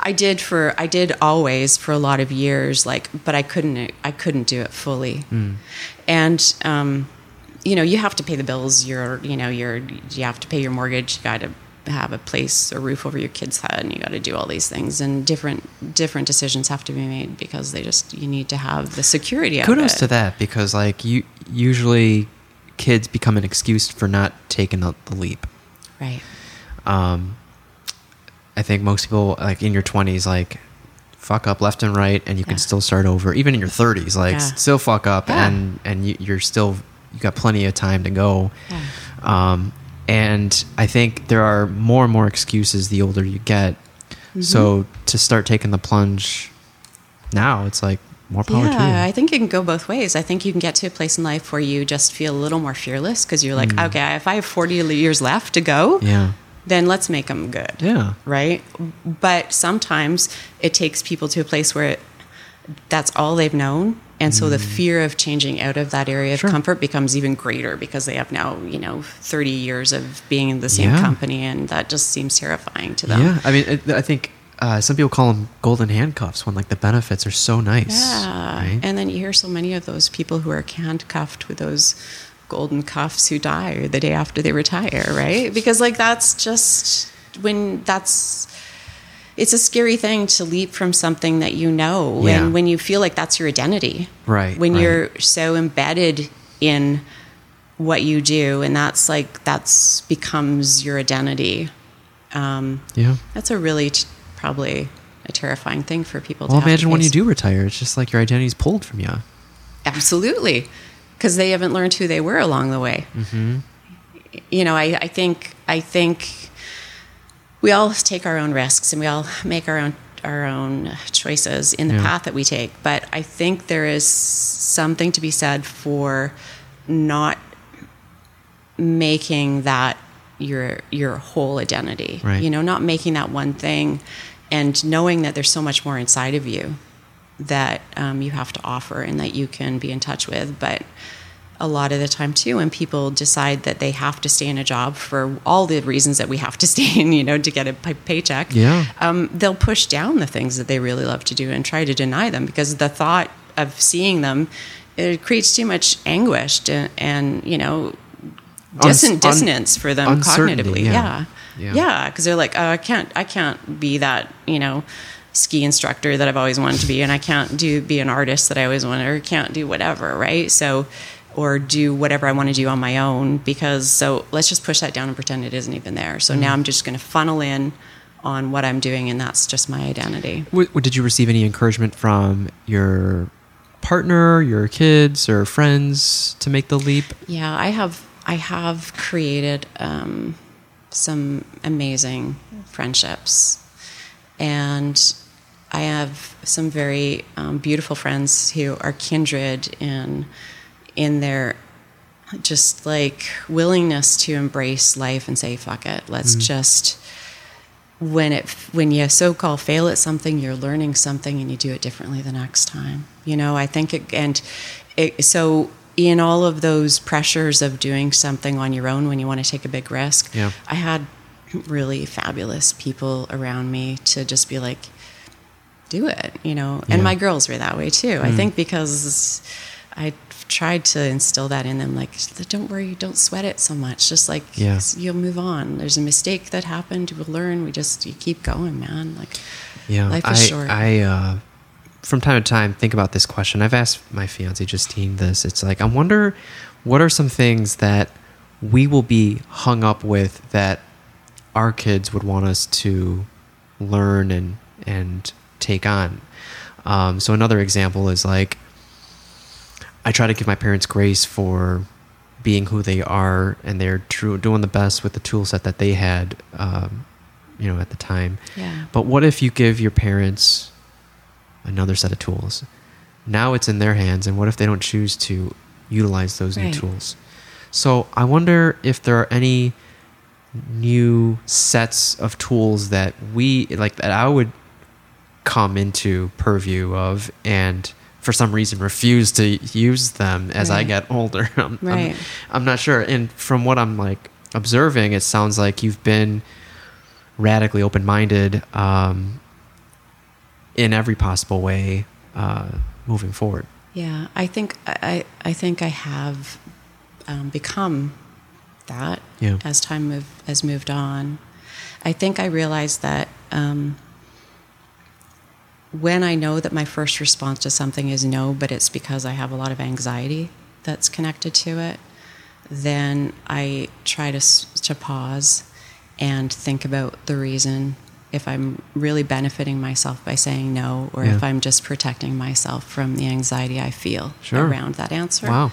I did for I did always for a lot of years, like, but I couldn't I couldn't do it fully, and um, you know you have to pay the bills. You're you know you're you have to pay your mortgage. You got to have a place, a roof over your kid's head, and you got to do all these things. And different different decisions have to be made because they just you need to have the security. of Kudos to that because like you usually kids become an excuse for not taking the, the leap. right? Um, I think most people like in your twenties like fuck up left and right, and you can still start over. Even in your thirties, like Yeah. still fuck up, Yeah. and and you, you're still you got plenty of time to go. Yeah. Um, and I think there are more and more excuses the older you get. Mm-hmm. So to start taking the plunge now, it's like more power to you. Yeah, I think it can go both ways. I think you can get to a place in life where you just feel a little more fearless because you're like, okay, if I have 40 years left to go, Mm. yeah. then let's make them good. Yeah. Right? But sometimes it takes people to a place where it, that's all they've known. And so the fear of changing out of that area of Mm. Sure. comfort becomes even greater because they have now, you know, 30 years of being in the same Yeah. company. And that just seems terrifying to them. Yeah, I mean, I think uh, some people call them golden handcuffs when like the benefits are so nice. Yeah. right? And then you hear so many of those people who are handcuffed with those golden cuffs who die the day after they retire, right? Because like that's just when that's it's a scary thing to leap from something that you know Yeah. and when you feel like that's your identity. Right, When right. you're so embedded in what you do and that's like that's becomes your identity. Um, yeah. that's a really t- probably a terrifying thing for people Well, to imagine when you do retire, it's just like your identity's pulled from you. Absolutely, because they haven't learned who they were along the way. Mm-hmm. You know, I, I think I think we all take our own risks and we all make our own our own choices in the Yeah. path that we take. But I think there is something to be said for not making that your your whole identity. Right. You know, not making that one thing, and knowing that there's so much more inside of you that um, you have to offer and that you can be in touch with. But a lot of the time too, when people decide that they have to stay in a job for all the reasons that we have to [LAUGHS] stay in, you know, to get a pay- paycheck, Yeah. um, they'll push down the things that they really love to do and try to deny them because the thought of seeing them it creates too much anguish and, and you know disson- un- dissonance for them cognitively. yeah. Yeah, Yeah. yeah, because they're like, oh, I can't, I can't be that, you know, ski instructor that I've always wanted to be, and I can't do be an artist that I always wanted, or can't do whatever, right? So, or do whatever I want to do on my own because so let's just push that down and pretend it isn't even there. So Mm-hmm. now I'm just going to funnel in on what I'm doing, and that's just my identity. W- w- did you receive any encouragement from your partner, your kids, or friends to make the leap? Yeah, I have I have created um, some amazing friendships, and I have some very um, beautiful friends who are kindred in in their just like willingness to embrace life and say fuck it. Let's just when it when you so-called fail at something you're learning something and you do it differently the next time you know? I think it and it, so in all of those pressures of doing something on your own when you want to take a big risk Yeah. i had really fabulous people around me to just be like do it you know and Yeah. Mm. my girls were that way too i think because i tried to instill that in them like don't worry don't sweat it so much just like Yeah. you'll move on there's a mistake that happened we'll learn we just you keep going man like Yeah, life I, is short I, uh, from time to time, think about this question. I've asked my fiance Justine this. It's like I wonder what are some things that we will be hung up with that our kids would want us to learn and and take on. Um, so another example is like I try to give my parents grace for being who they are and they're true, doing the best with the tool set that they had, um, you know, at the time. Yeah. But what if you give your parents another set of tools? Now it's in their hands, and what if they don't choose to utilize those new tools? So I wonder if there are any new sets of tools that we like that I would come into purview of and for some reason refuse to use them as I get older. [LAUGHS] I'm, I'm- Right. I'm not sure. And from what I'm like observing, it sounds like you've been radically open-minded um, in every possible way uh, moving forward. Yeah, I think I, I think I have um, become that Yeah. as time move, has moved on. I think I realized that um, when I know that my first response to something is no, but it's because I have a lot of anxiety that's connected to it, then I try to to pause and think about the reason if I'm really benefiting myself by saying no, or Yeah. if I'm just protecting myself from the anxiety I feel Sure. around that answer. Wow.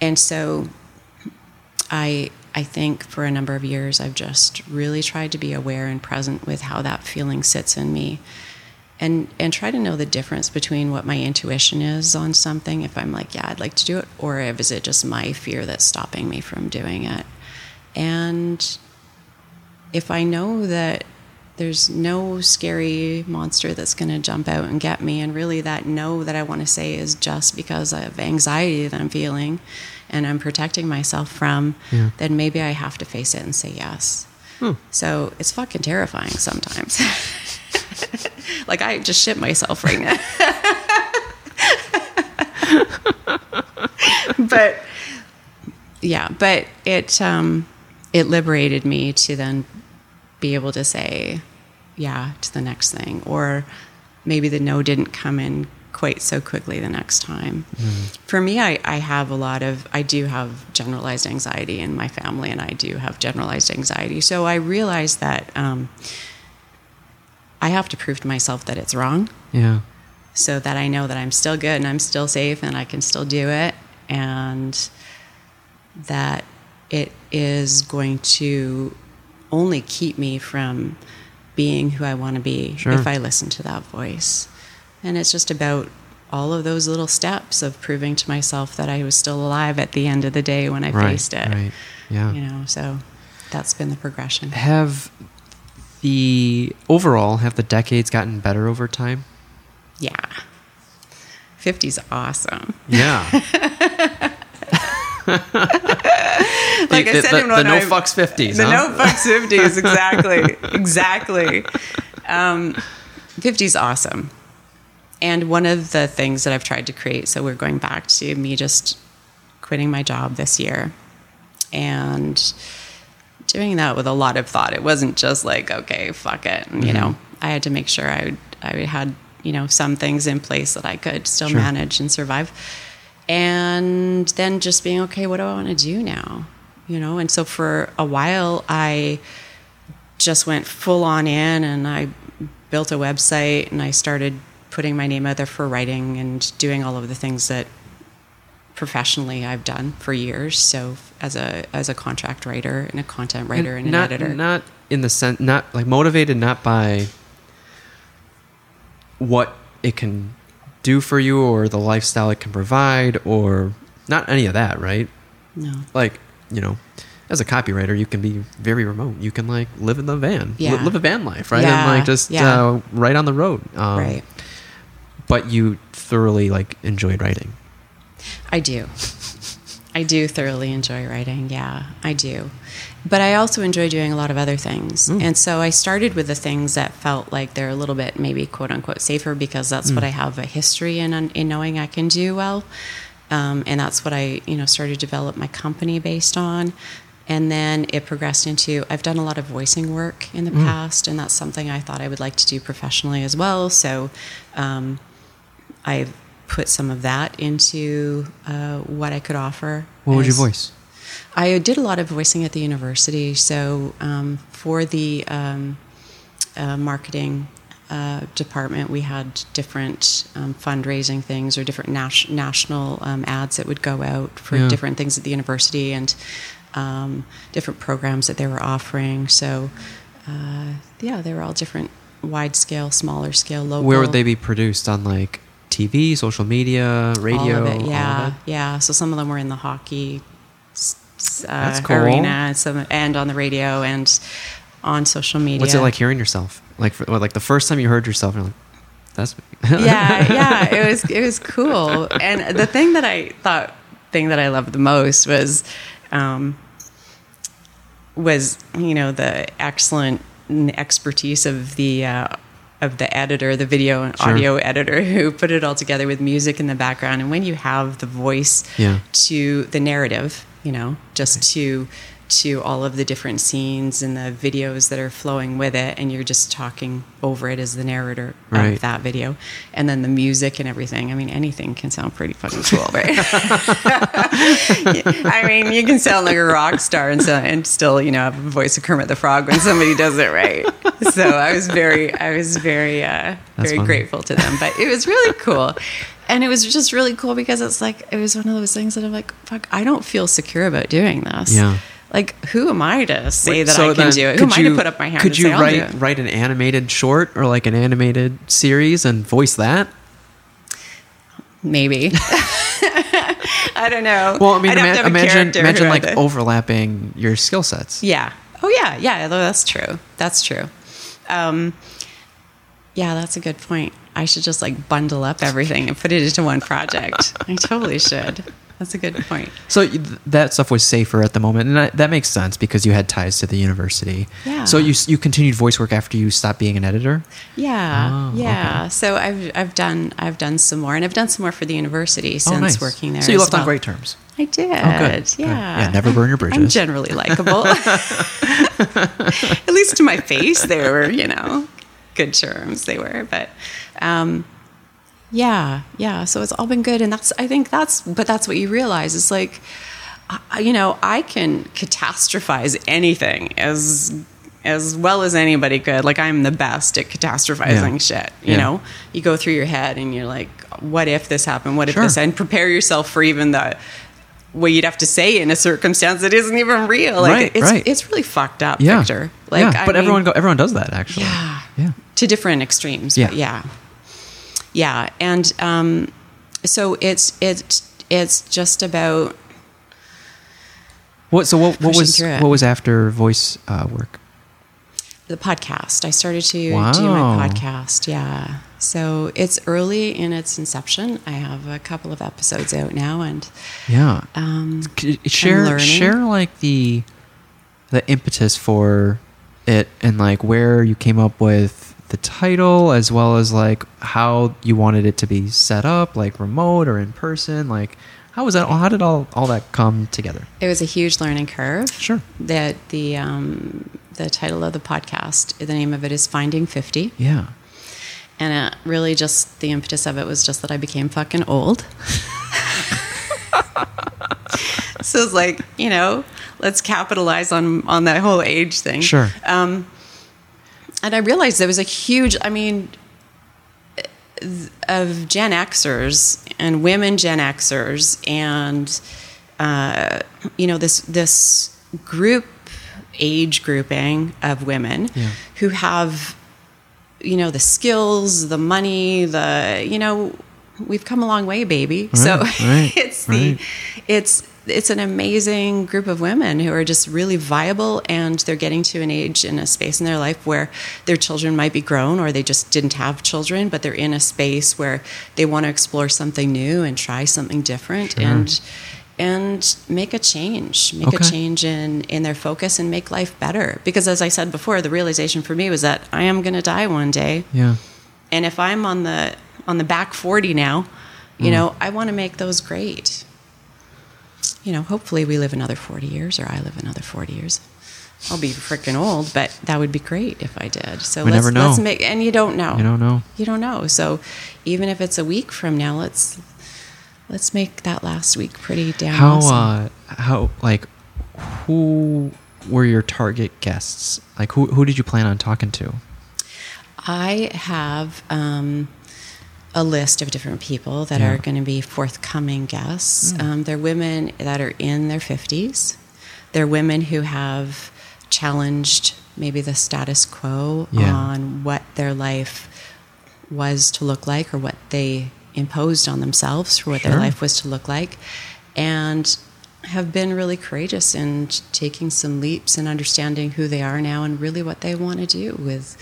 And so I I think for a number of years I've just really tried to be aware and present with how that feeling sits in me. And and try to know the difference between what my intuition is on something if I'm like, yeah, I'd like to do it or if is it just my fear that's stopping me from doing it. And if I know that there's no scary monster that's going to jump out and get me, and really that no that I want to say is just because of anxiety that I'm feeling and I'm protecting myself from, Yeah. then maybe I have to face it and say yes. So it's fucking terrifying sometimes. [LAUGHS] like I just shit myself right now. [LAUGHS] but yeah, but it um, it liberated me to then be able to say yeah to the next thing, or maybe the no didn't come in quite so quickly the next time. For me, I, I have a lot of I do have generalized anxiety in my family, and I do have generalized anxiety. So I realize that um, I have to prove to myself that it's wrong Yeah. so that I know that I'm still good and I'm still safe and I can still do it and that it is going to only keep me from being who I want to be Sure. if I listen to that voice. And it's just about all of those little steps of proving to myself that I was still alive at the end of the day when I Right, faced it. right. Yeah. You know, so that's been the progression. Have the overall have the decades gotten better over time? Yeah. 50's awesome. Yeah. [LAUGHS] [LAUGHS] Like the, I said the, in the one no I- fucks fifties. The huh? no fucks 50s, [LAUGHS] exactly. exactly. Um, 50's awesome. And one of the things that I've tried to create, so we're going back to me just quitting my job this year and doing that with a lot of thought. It wasn't just like, okay, fuck it. Mm-hmm. You know, I had to make sure I, would, I had, you know, some things in place that I could still Sure. manage and survive. And then just being, okay, what do I want to do now? You know, and so for a while, I just went full on in and I built a website and I started putting my name out there for writing and doing all of the things that professionally I've done for years. So as a as a contract writer and a content writer and, an not, editor. Not in the sense, not like motivated, not by what it can do for you or the lifestyle it can provide or not any of that, right? no. Like, you know, as a copywriter, you can be very remote. You can like live in the van, Yeah. live a van life, right? Yeah, And like just yeah. uh, right on the road. Um, right. But you thoroughly like enjoyed writing. I do. I do thoroughly enjoy writing. Yeah, I do. But I also enjoy doing a lot of other things. And so I started with the things that felt like they're a little bit maybe quote unquote safer because that's what I have a history in in knowing I can do well. Um, and that's what I, you know, started to develop my company based on. And then it progressed into I've done a lot of voicing work in the past, and that's something I thought I would like to do professionally as well. So um, I've put some of that into uh, what I could offer. What would you voice? I did a lot of voicing at the university. So um, for the um, uh, marketing uh, department, we had different um, fundraising things or different nas- national um, ads that would go out for Yeah. different things at the university and um, different programs that they were offering. So uh, yeah, they were all different, wide scale, smaller scale, local. Where would they be produced on like TV, social media, radio? All of it, yeah, of it? yeah. So some of them were in the hockey uh, That's cool. arena, and some and on the radio and on social media. What's it like hearing yourself? Like, for, what, like the first time you heard yourself, you're like, "That's me." [LAUGHS] yeah, yeah. It was it was cool. And the thing that I thought thing that I loved the most was um, was you know the excellent expertise of the uh, of the editor, the video and Sure. audio editor [LAUGHS] who put it all together with music in the background. And when you have the voice Yeah. to the narrative, you know, just to to all of the different scenes and the videos that are flowing with it, and you're just talking over it as the narrator Right. of that video, and then the music and everything. I mean, anything can sound pretty fucking cool, right? [LAUGHS] [LAUGHS] I mean, you can sound like a rock star and, so, and still, you know, have a voice of Kermit the Frog when somebody does it right. So I was very, I was very, uh, very funny. grateful to them. But it was really cool. And it was just really cool because it's like, it was one of those things that I'm like, fuck, I don't feel secure about doing this. Yeah. Like, who am I to say Wait, that so I can do it? Who am I to put up my hand Could you say, write it? write an animated short or like an animated series and voice that? Maybe. [LAUGHS] I don't know. Well, I mean, I'd have to ima- imagine imagine like overlapping your skill sets. Yeah. Oh yeah, yeah. That's true. That's true. Um, yeah, that's a good point. I should just like bundle up everything and put it into one project. I totally should. That's a good point. So th- that stuff was safer at the moment, and that, that makes sense because you had ties to the university. Yeah. So you you continued voice work after you stopped being an editor. Yeah, Oh, yeah. So I've I've done I've done some more, and I've done some more for the university since oh, nice. working there. So you left on great terms. I did. Oh, good, good. Yeah. Yeah, never burn your I'm bridges. generally likable. [LAUGHS] At least to my face, they were, you know, good terms. They were, but um, yeah, yeah. So it's all been good, and that's I think that's but that's what you realize. It's like, you know, I can catastrophize anything as as well as anybody could. Like I'm the best at catastrophizing Yeah. shit. You Yeah. know, you go through your head and you're like, what if this happened? What if Sure. this? And prepare yourself for even the what you'd have to say in a circumstance that isn't even real. Like Right, it's right. it's really fucked up, Yeah. Victor. Like yeah. I but mean- everyone go, everyone does that actually. Yeah. Yeah. to different extremes. Yeah. Yeah. Yeah. And um, so it's it's it's just about What so what, what was what was after voice uh, work? the podcast. I started to do my podcast. Yeah. So it's early in its inception. I have a couple of episodes out now, and Yeah. um, share share like the the impetus for it and like where you came up with the title as well as like how you wanted it to be set up like remote or in person like how was that how did all all that come together it was a huge learning curve. Sure. That the um, the title of the podcast, the name of it is Finding Fifty. yeah And it really, just the impetus of it was just that I became fucking old. [LAUGHS] so it's like, you know, let's capitalize on on that whole age thing. Sure. Um, and I realized there was a huge, I mean, of Gen Xers and women Gen Xers, and uh, you know this this group age grouping of women Yeah. who have you know the skills, the money, the you know we've come a long way, baby. so right, [LAUGHS] it's right. the it's it's an amazing group of women who are just really viable and they're getting to an age in a space in their life where their children might be grown or they just didn't have children but they're in a space where they want to explore something new and try something different Sure. and and make a change make Okay. a change in in their focus and make life better because as i said before the realization for me was that i am going to die one day yeah and if i'm on the on the back 40 now Mm. you know i want to make those great you know hopefully we live another 40 years or i live another 40 years. I'll be freaking old but that would be great if i did. So We let's never know. let's make and you don't know. You don't know. You don't know. So even if it's a week from now let's let's make that last week pretty damn how awesome. uh how like who were your target guests? Like who who did you plan on talking to? I have um, a list of different people that Yeah. are going to be forthcoming guests. Mm. Um, they're women that are in their 50s. They're women who have challenged maybe the status quo Yeah. on what their life was to look like or what they imposed on themselves for what Sure. their life was to look like. And have been really courageous in taking some leaps and understanding who they are now and really what they want to do with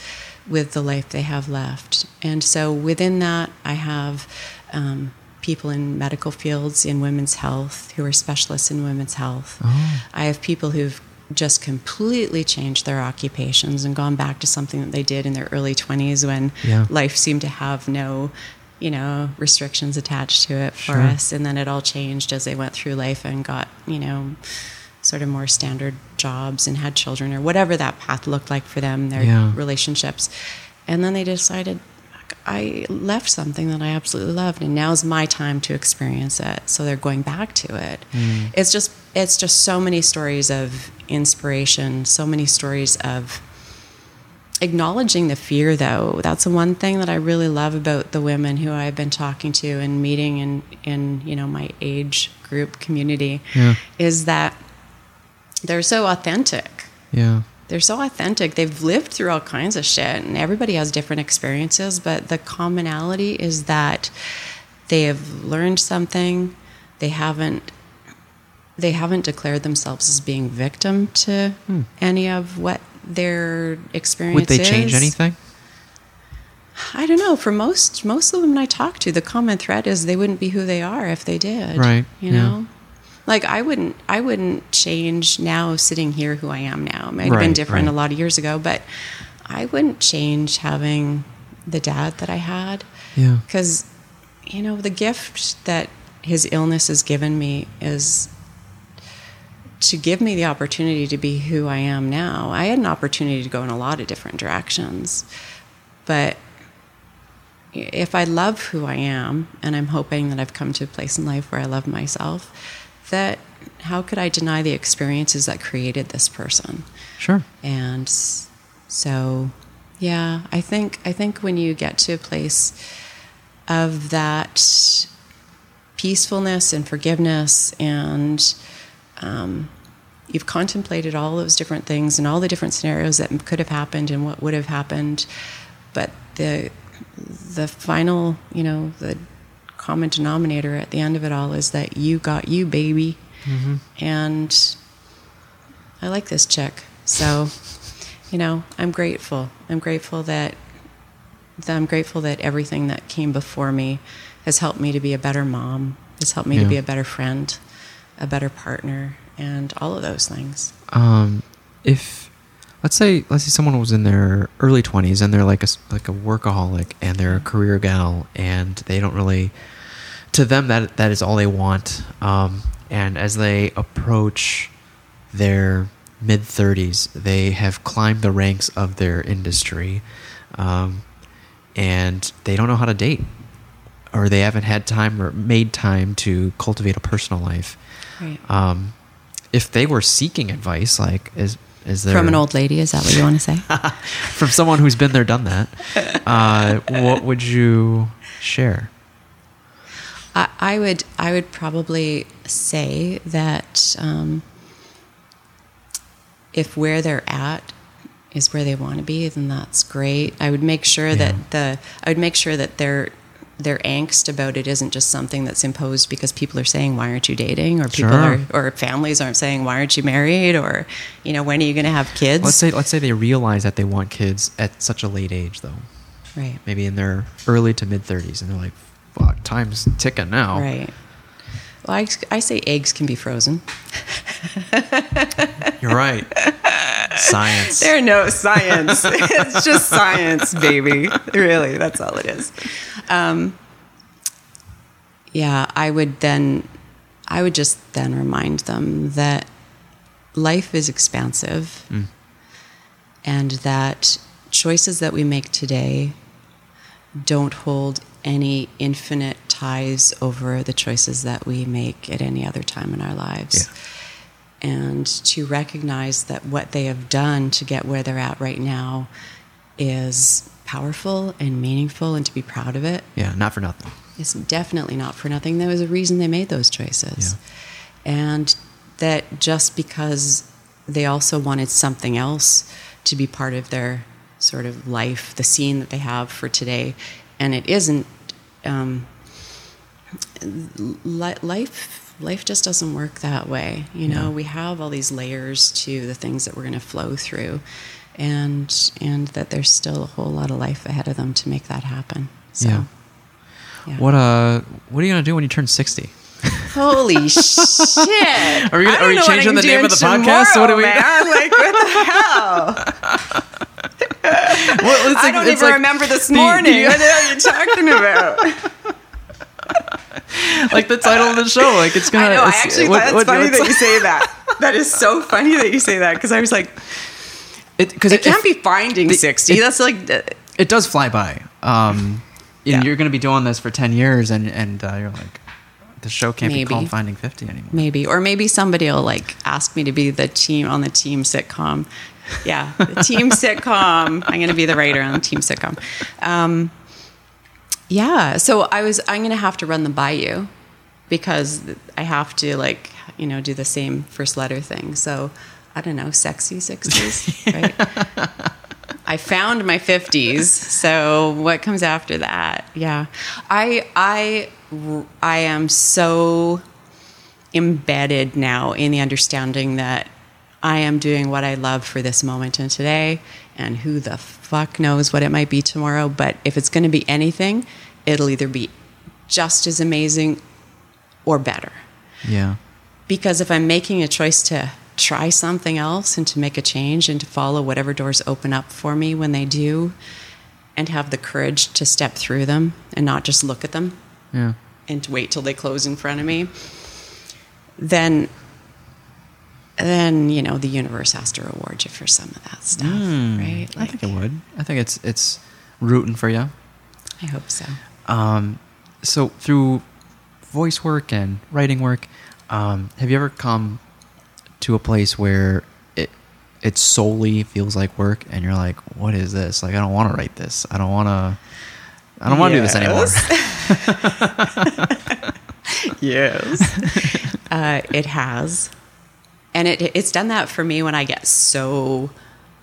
with the life they have left. And so within that, I have um, people in medical fields in women's health who are specialists in women's health. Oh. I have people who've just completely changed their occupations and gone back to something that they did in their early 20s when Yeah. life seemed to have no you know restrictions attached to it for Sure. us and then it all changed as they went through life and got you know sort of more standard jobs and had children or whatever that path looked like for them their Yeah. relationships and then they decided i left something that i absolutely loved and now's my time to experience it so they're going back to it Mm. it's just it's just so many stories of inspiration so many stories of acknowledging the fear though that's the one thing that i really love about the women who i've been talking to and meeting in in you know my age group community Yeah. is that they're so authentic yeah they're so authentic they've lived through all kinds of shit and everybody has different experiences but the commonality is that they have learned something they haven't they haven't declared themselves as being victim to any of what their experience Hmm. would they change anything I don't know. For most most of the women I talk to, the common thread is they wouldn't be who they are if they did. Right, You yeah. know, like I wouldn't I wouldn't change now sitting here who I am now. It might have Right, been different right. a lot of years ago, but I wouldn't change having the dad that I had yeah because you know the gift that his illness has given me is to give me the opportunity to be who I am now. I had an opportunity to go in a lot of different directions, but if I love who I am, and I'm hoping that I've come to a place in life where I love myself, that how could I deny the experiences that created this person? sure and so yeah i think i think when you get to a place of that peacefulness and forgiveness and um, you've contemplated all those different things and all the different scenarios that could have happened and what would have happened but the the final you know the common denominator at the end of it all is that you got you baby. Mm-hmm. and i like this chick so you know i'm grateful. I'm grateful that, that i'm grateful that everything that came before me has helped me to be a better mom has helped me Yeah. to be a better friend a better partner and all of those things. Um, if let's say let's say someone was in their early 20s and they're like a like a workaholic and they're a career gal and they don't really to them that that is all they want. Um, and as they approach their mid 30s they have climbed the ranks of their industry um, and they don't know how to date or they haven't had time or made time to cultivate a personal life. Right. Um, if they were seeking advice, like is is there from an old lady is that what you want to say? [LAUGHS] From someone who's been there, done that, uh, what would you share? I, I would I would probably say that um, if where they're at is where they want to be, then that's great. I would make sure Yeah. that the I would make sure that their their angst about it isn't just something that's imposed because people are saying why aren't you dating or people Sure. are or families aren't saying why aren't you married or you know when are you going to have kids Let's say let's say they realize that they want kids at such a late age, though, right maybe in their early to mid 30s, and they're like, "Fuck, time's ticking now." right well I, I say eggs can be frozen [LAUGHS] You're right. Science. There are no science. it's just science, baby. Really, that's all it is. Um, yeah, I would then, I would just then remind them that life is expansive Mm. and that choices that we make today don't hold any infinite ties over the choices that we make at any other time in our lives. And to recognize that what they have done to get where they're at right now is powerful and meaningful and to be proud of it. Yeah, not for nothing. It's definitely not for nothing. There was a reason they made those choices. And that just because they also wanted something else to be part of their sort of life, the scene that they have for today, and it isn't, um, li- life. Life just doesn't work that way. You know, Yeah. we have all these layers to the things that we're going to flow through, and and that there's still a whole lot of life ahead of them to make that happen. So, Yeah. yeah. What uh, what are you gonna do when you turn 60? Holy [LAUGHS] shit! Are we gonna- are we don't know what changing the name of the podcast? What are we- tomorrow, Man, like what the hell? [LAUGHS] Well, it's I don't even like remember this morning. the- what the hell are you talking about? [LAUGHS] like the title of the show. Like it's gonna. I know. I actually what- thought it's what- funny that you say [LAUGHS] that. That is so funny that you say that because I was like, It because it can't be finding the- sixty. it- That's like uh, It does fly by. Um, and Yeah. you're gonna be doing this for ten years, and and uh, you're like, the show can't be called Finding Fifty anymore. maybe, or maybe somebody will like ask me to be the team on the team sitcom. Yeah, the team [LAUGHS] sitcom. I'm going to be the writer on the team sitcom. Um, yeah, so I was. I'm going to have to run them by you because I have to like you know do the same first letter thing. So I don't know, sexy sixties, [LAUGHS] right? I found my 50s. So what comes after that? Yeah. I I I am so embedded now in the understanding that I am doing what I love for this moment and today and who the fuck knows what it might be tomorrow, but if it's going to be anything, it'll either be just as amazing or better Yeah. because if I'm making a choice to try something else and to make a change and to follow whatever doors open up for me when they do and have the courage to step through them and not just look at them Yeah. and to wait till they close in front of me then then you know the universe has to reward you for some of that stuff right I think it would. I think it's it's rooting for you. I hope so Um, so through voice work and writing work, um, have you ever come to a place where it it solely feels like work, and you're like, "What is this? Like, I don't want to write this. I don't want to. I don't want to do this anymore." yes. [LAUGHS] [LAUGHS] [LAUGHS] uh, it has. And it, it's done that for me when I get so,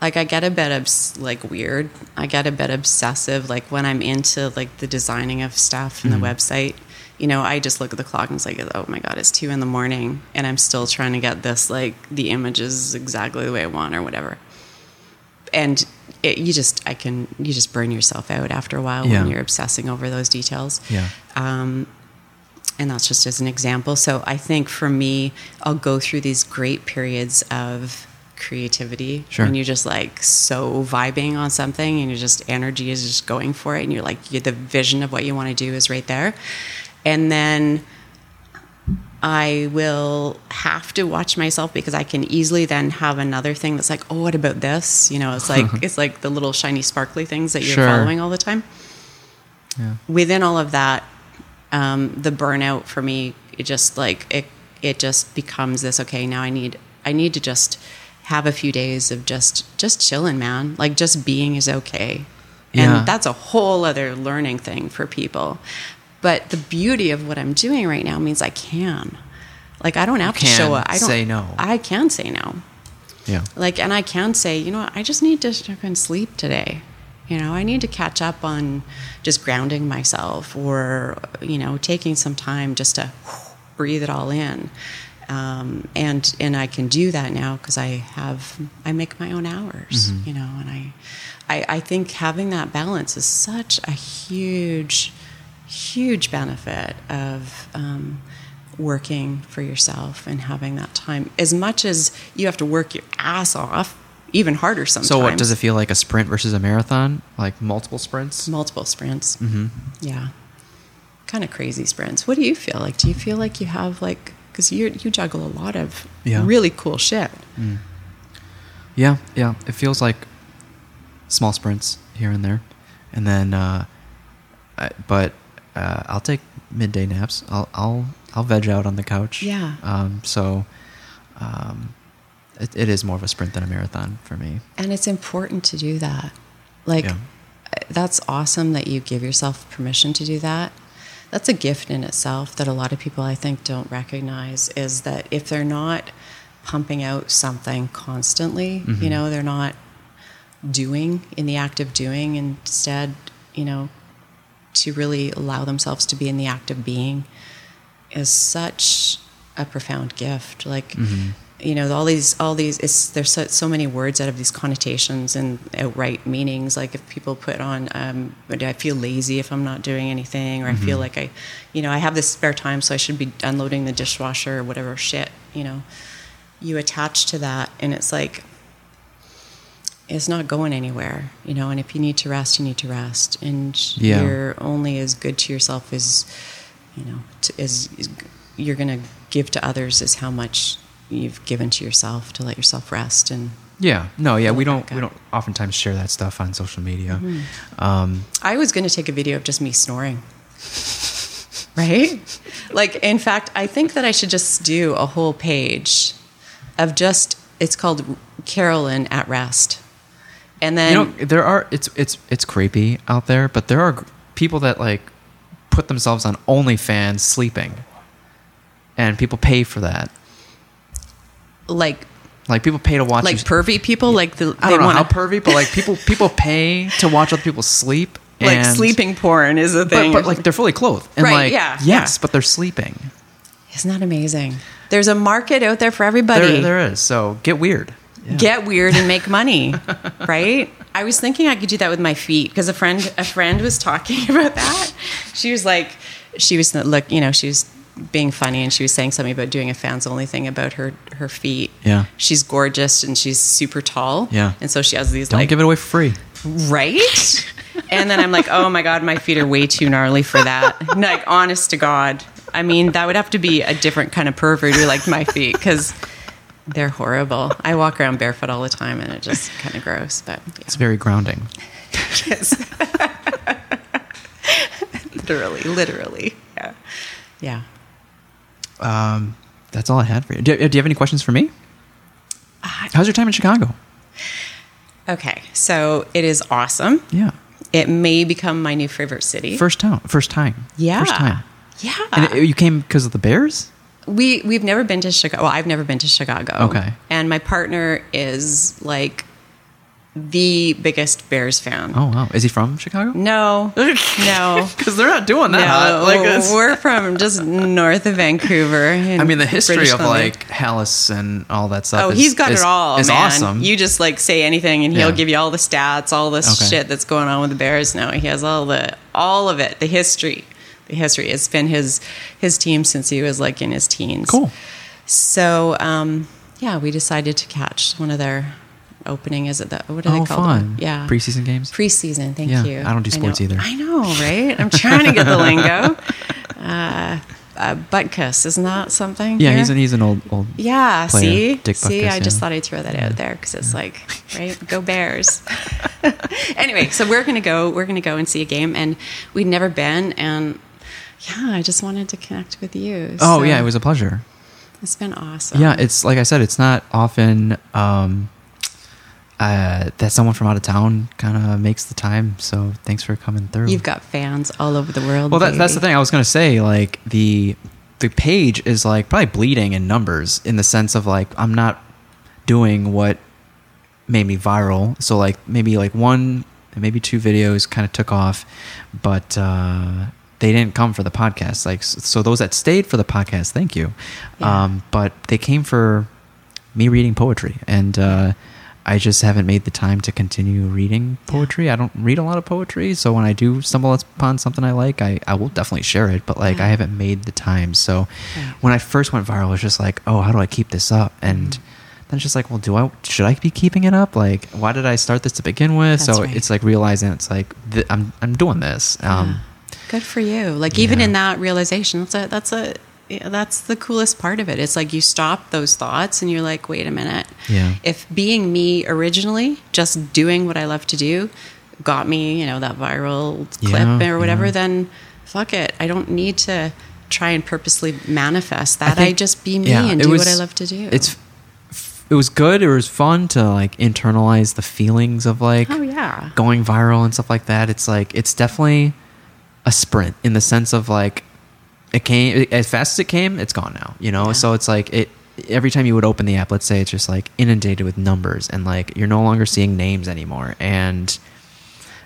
like, I get a bit obs- like weird. I get a bit obsessive, like when I'm into like the designing of stuff and the website. You know, I just look at the clock and it's like, oh my god, it's two in the morning, and I'm still trying to get this like the images exactly the way I want or whatever. And it, you just, I can, you just burn yourself out after a while Yeah. when you're obsessing over those details Yeah. um, and that's just as an example. So I think for me, I'll go through these great periods of creativity Sure. when you're just like so vibing on something and you're just energy is just going for it and you're like you're, the vision of what you want to do is right there and then I will have to watch myself because I can easily then have another thing that's like, oh, what about this? You know, it's like [LAUGHS] it's like the little shiny sparkly things that you're Sure. following all the time Yeah. within all of that, um, the burnout for me, it just like it it just becomes this. Okay, now I need I need to just have a few days of just just chilling, man. Like just being is okay, and Yeah. that's a whole other learning thing for people. But the beauty of what I'm doing right now means I can. Like I don't have to show up. I don't say no. I can say no Yeah. like and i can say you know what i just need to sleep today you know i need to catch up on just grounding myself or you know taking some time just to breathe it all in. Um, and and i can do that now because i have i make my own hours you know and I, I i think having that balance is such a huge huge benefit of um, working for yourself and having that time. As much as you have to work your ass off even harder sometimes So what does it feel like a sprint versus a marathon? Like multiple sprints? multiple sprints mm-hmm. yeah kind of crazy sprints what do you feel like do you feel like you have like because you you juggle a lot of Yeah. really cool shit Yeah, yeah. It feels like small sprints here and there, and then, uh, I, but uh, I'll take midday naps. I'll I'll I'll veg out on the couch. Yeah. Um. So, um, it, it is more of a sprint than a marathon for me. and it's important to do that. Like Yeah. that's awesome that you give yourself permission to do that. That's a gift in itself that a lot of people i think don't recognize is that if they're not pumping out something constantly you mm-hmm. know they're not doing in the act of doing instead you know to really allow themselves to be in the act of being is such a profound gift. Like mm-hmm. You know all these all these it's there's so, so many words out of these connotations and outright meanings. Like if people put on um do i feel lazy if i'm not doing anything? Or i feel like i you know i have this spare time so i should be unloading the dishwasher or whatever shit you know. You attach to that and it's like it's not going anywhere, you know. And if you need to rest, you need to rest, and Yeah. you're only as good to yourself as, you know, to, as, as you're going to give to others is how much you've given to yourself to let yourself rest. And Yeah. No. Yeah. We don't. We don't oftentimes share that stuff on social media. Mm-hmm. Um. I was going to take a video of just me snoring. Right? Like, in fact, I think that I should just do a whole page of just, it's called Carolyn at Rest. And then, you know, there are. It's it's it's creepy out there, but there are people that like put themselves on OnlyFans sleeping, and people pay for that. Like, Like people pay to watch. like you, pervy people, like the, I don't know wanna, how pervy, but like people people pay to watch other people sleep. like and- sleeping porn is a but, thing. but like they're fully clothed and Right, like yeah, yes, yeah. but they're sleeping. Isn't that amazing? There's a market out there for everybody. There, there is. So get weird. Yeah. Get weird and make money, [LAUGHS] right? I was thinking I could do that with my feet because a friend a friend was talking [LAUGHS] about that. She was like, she was look, you know, she was being funny and she was saying something about doing a fans only thing about her her feet. Yeah. she's gorgeous and she's super tall. Yeah. and so she has these Don't like give it away for free. right. and then I'm like, oh my god, my feet are way too gnarly for that. Like, honest to God, I mean, that would have to be a different kind of pervert who liked my feet because they're horrible. I walk around barefoot all the time, and it just kind of gross. But It's very grounding. yeah. [LAUGHS] literally, literally, yeah, yeah. Um, that's all I had for you. Do, do you have any questions for me? How's your time in Chicago? Okay, so it is awesome. Yeah. It may become my new favorite city. First time. First time. Yeah. First time. Yeah. And it- you came because of the Bears? We we've never been to Chicago. Well, I've never been to Chicago. Okay. And my partner is like the biggest Bears fan. Oh wow, is he from Chicago? No, [LAUGHS] no, because they're not doing that. no. hot. Like it's- we're from just north of Vancouver. I mean, the history British of Columbia. like Halas and all that stuff. Oh, is, he's got is, it all, man. awesome. You just like say anything, and he'll Yeah. give you all the stats, all the Okay. shit that's going on with the Bears. now. he has all the all of it, the history, the history. It's been his his team since he was like in his teens. cool. So, um, yeah, we decided to catch one of their opening. Is it that? What do Oh, they call fun. them? Yeah, Preseason games. preseason. Thank Yeah, you. I don't do sports know. either. I know, right? I'm trying to get the lingo. [LAUGHS] Uh, uh, Butkus, isn't that something? Yeah, here? he's an, he's an old old. Yeah, player, see? Dick see, Butkus, I just thought I'd throw that out there because it's like, right? Go Bears. [LAUGHS] anyway, so we're to go, we're to go and see a game and we'd never been and yeah, I just wanted to connect with you. Oh yeah, it was a pleasure. It's been awesome. Yeah, it's like I said, it's not often um, uh, that someone from out of town kind of makes the time. So thanks for coming through. You've got fans all over the world. well, that, that's the thing I was gonna say. Like the the page is like probably bleeding in numbers in the sense of like I'm not doing what made me viral. So like maybe like one, maybe two videos kind of took off, but uh, they didn't come for the podcast. Like so, those that stayed for the podcast, thank you. Yeah. Um, but they came for me reading poetry, and uh, I just haven't made the time to continue reading poetry. I don't read a lot of poetry, so when I do stumble upon something I like, I, I will definitely share it. But like Yeah. I haven't made the time. So Right. when I first went viral, it was just like, oh, how do I keep this up? And Mm-hmm. then it's just like, well, do I should I be keeping it up? Like, why did I start this to begin with? That's so right. it's like realizing it's like th- I'm I'm doing this. Um, Good for you. Like even Yeah. in that realization, that's a that's a yeah, that's the coolest part of it. It's like you stop those thoughts and you're like, wait a minute. Yeah. If being me originally, just doing what I love to do, got me, you know, that viral clip Yeah, or whatever, yeah. then fuck it. I don't need to try and purposely manifest that. I, think- just be me and do was- what I love to do. It's it was good. It was fun to like internalize the feelings of like oh yeah. going viral and stuff like that. It's like it's definitely a sprint in the sense of like it came as fast as it came, it's gone now. You know, Yeah. so it's like it. Every time you would open the app, let's say it's just like inundated with numbers, and like you're no longer seeing names anymore, and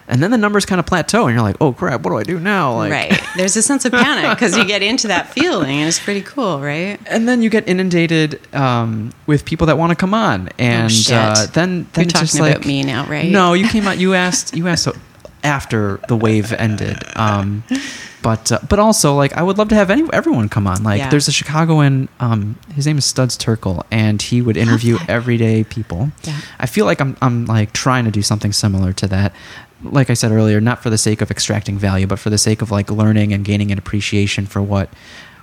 and then the numbers kind of plateau, and you're like, oh crap, what do I do now? Like, right. There's a sense of panic because you get into that feeling and it's pretty cool, right? and then you get inundated um, with people that want to come on, and Oh, uh, then then You're just about like- me now, right? No, you came out. You asked. You asked after the wave ended. Um, but uh, but also like I would love to have any everyone come on. Like Yeah. there's a Chicagoan. Um, his name is Studs Terkel, and he would interview everyday people. Yeah. I feel like I'm I'm like trying to do something similar to that. Like I said earlier, not for the sake of extracting value, but for the sake of like learning and gaining an appreciation for what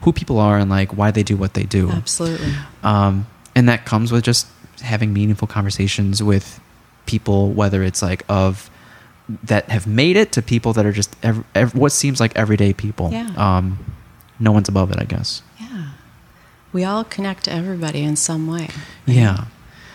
who people are and like why they do what they do. Absolutely. Um, and that comes with just having meaningful conversations with people, whether it's like of that have made it to people that are just ev- ev- what seems like everyday people. Yeah. Um, no one's above it, I guess. Yeah. We all connect to everybody in some way. Yeah.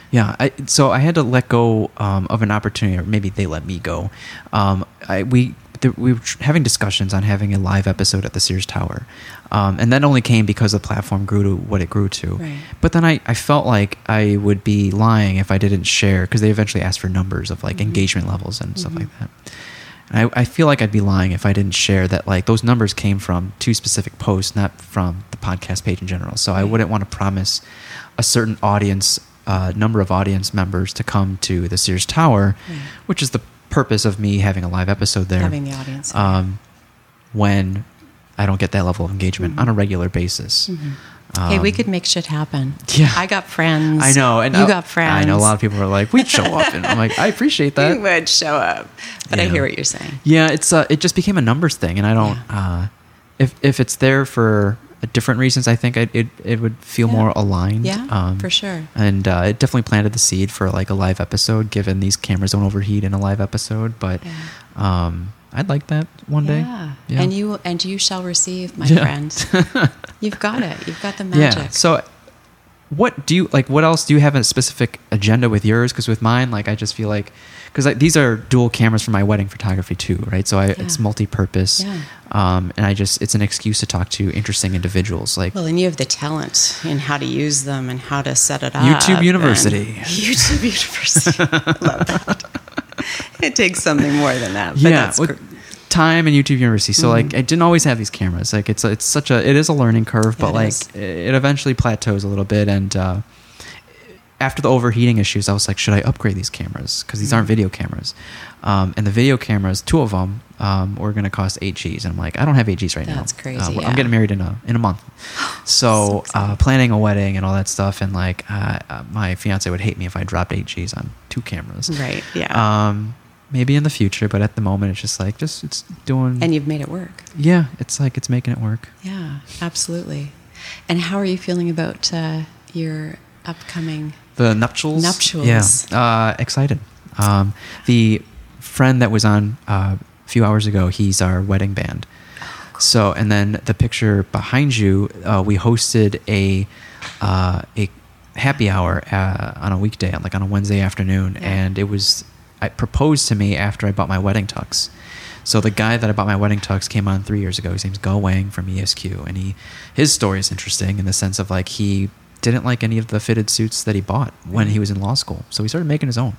Yeah. I, so I had to let go um, of an opportunity, or maybe they let me go. Um, I, we th- we were having discussions on having a live episode at the Sears Tower, um, and that only came because the platform grew to what it grew to. Right. But then I, I felt like I would be lying if I didn't share because they eventually asked for numbers of like engagement levels and stuff like that. And I, I feel like I'd be lying if I didn't share that like those numbers came from two specific posts, not from the podcast page in general. So I wouldn't want to promise a certain audience, uh, number of audience members to come to the Sears Tower, Right. which is the purpose of me having a live episode there. Having the audience. Um, when I don't get that level of engagement on a regular basis. hey, we Um, could make shit happen. Yeah. I got friends. I know, and you I- got friends. I know a lot of people are like, "We'd show up," and I'm like, "I appreciate that." [LAUGHS] You would show up, but I hear what you're saying. Yeah, it's uh, it just became a numbers thing, and I don't. Uh, if if it's there for different reasons, I think it it, it would feel Yeah. more aligned. Yeah, for sure. And uh, it definitely planted the seed for like a live episode, given these cameras don't overheat in a live episode. But um, I'd like that one day. Yeah. Yeah. And you and you shall receive, my Yeah. friend. [LAUGHS] You've got it. You've got the magic. Yeah. So what do you like? What else do you have a specific agenda with yours? Because with mine, like I just feel like because these are dual cameras for my wedding photography too, right? So I, Yeah. it's multi-purpose, Yeah. um, and I just it's an excuse to talk to interesting individuals. Like Well, and you have the talent in how to use them and how to set it up. YouTube University. [LAUGHS] YouTube University. [LAUGHS] Love that. It takes something more than that. But yeah, that's with gr- Mm-hmm. time and YouTube University. So like I didn't always have these cameras. Like it's it's such a it is a learning curve, but It like is. it eventually plateaus a little bit. And uh, after the overheating issues, I was like, should I upgrade these cameras? Because these aren't Mm-hmm. video cameras. Um, and the video cameras, two of them, um, were going to cost eight G's. And I'm like, I don't have eight G's right now. That's crazy, Uh, yeah. I'm getting married in a in a month, [GASPS] so, So uh, planning a wedding and all that stuff. And like, uh, uh, my fiance would hate me if I dropped eight G's on two cameras. Right, yeah. Um, maybe in the future, but at the moment, it's just like just it's doing. and you've made it work. yeah, it's like it's making it work. Yeah, absolutely. And how are you feeling about uh, your upcoming? The nuptials. Nuptials. Yeah, uh, excited. Um, the friend that was on uh, a few hours ago, he's our wedding band. So, and then the picture behind you, uh, we hosted a uh, a happy hour uh, on a weekday, like on a Wednesday afternoon, Yeah. and it was I proposed to me after I bought my wedding tux. So the guy that I bought my wedding tux came on three years ago. His name's Go Wang from ESQ, and he his story is interesting in the sense of like he didn't like any of the fitted suits that he bought when he was in law school, so he started making his own.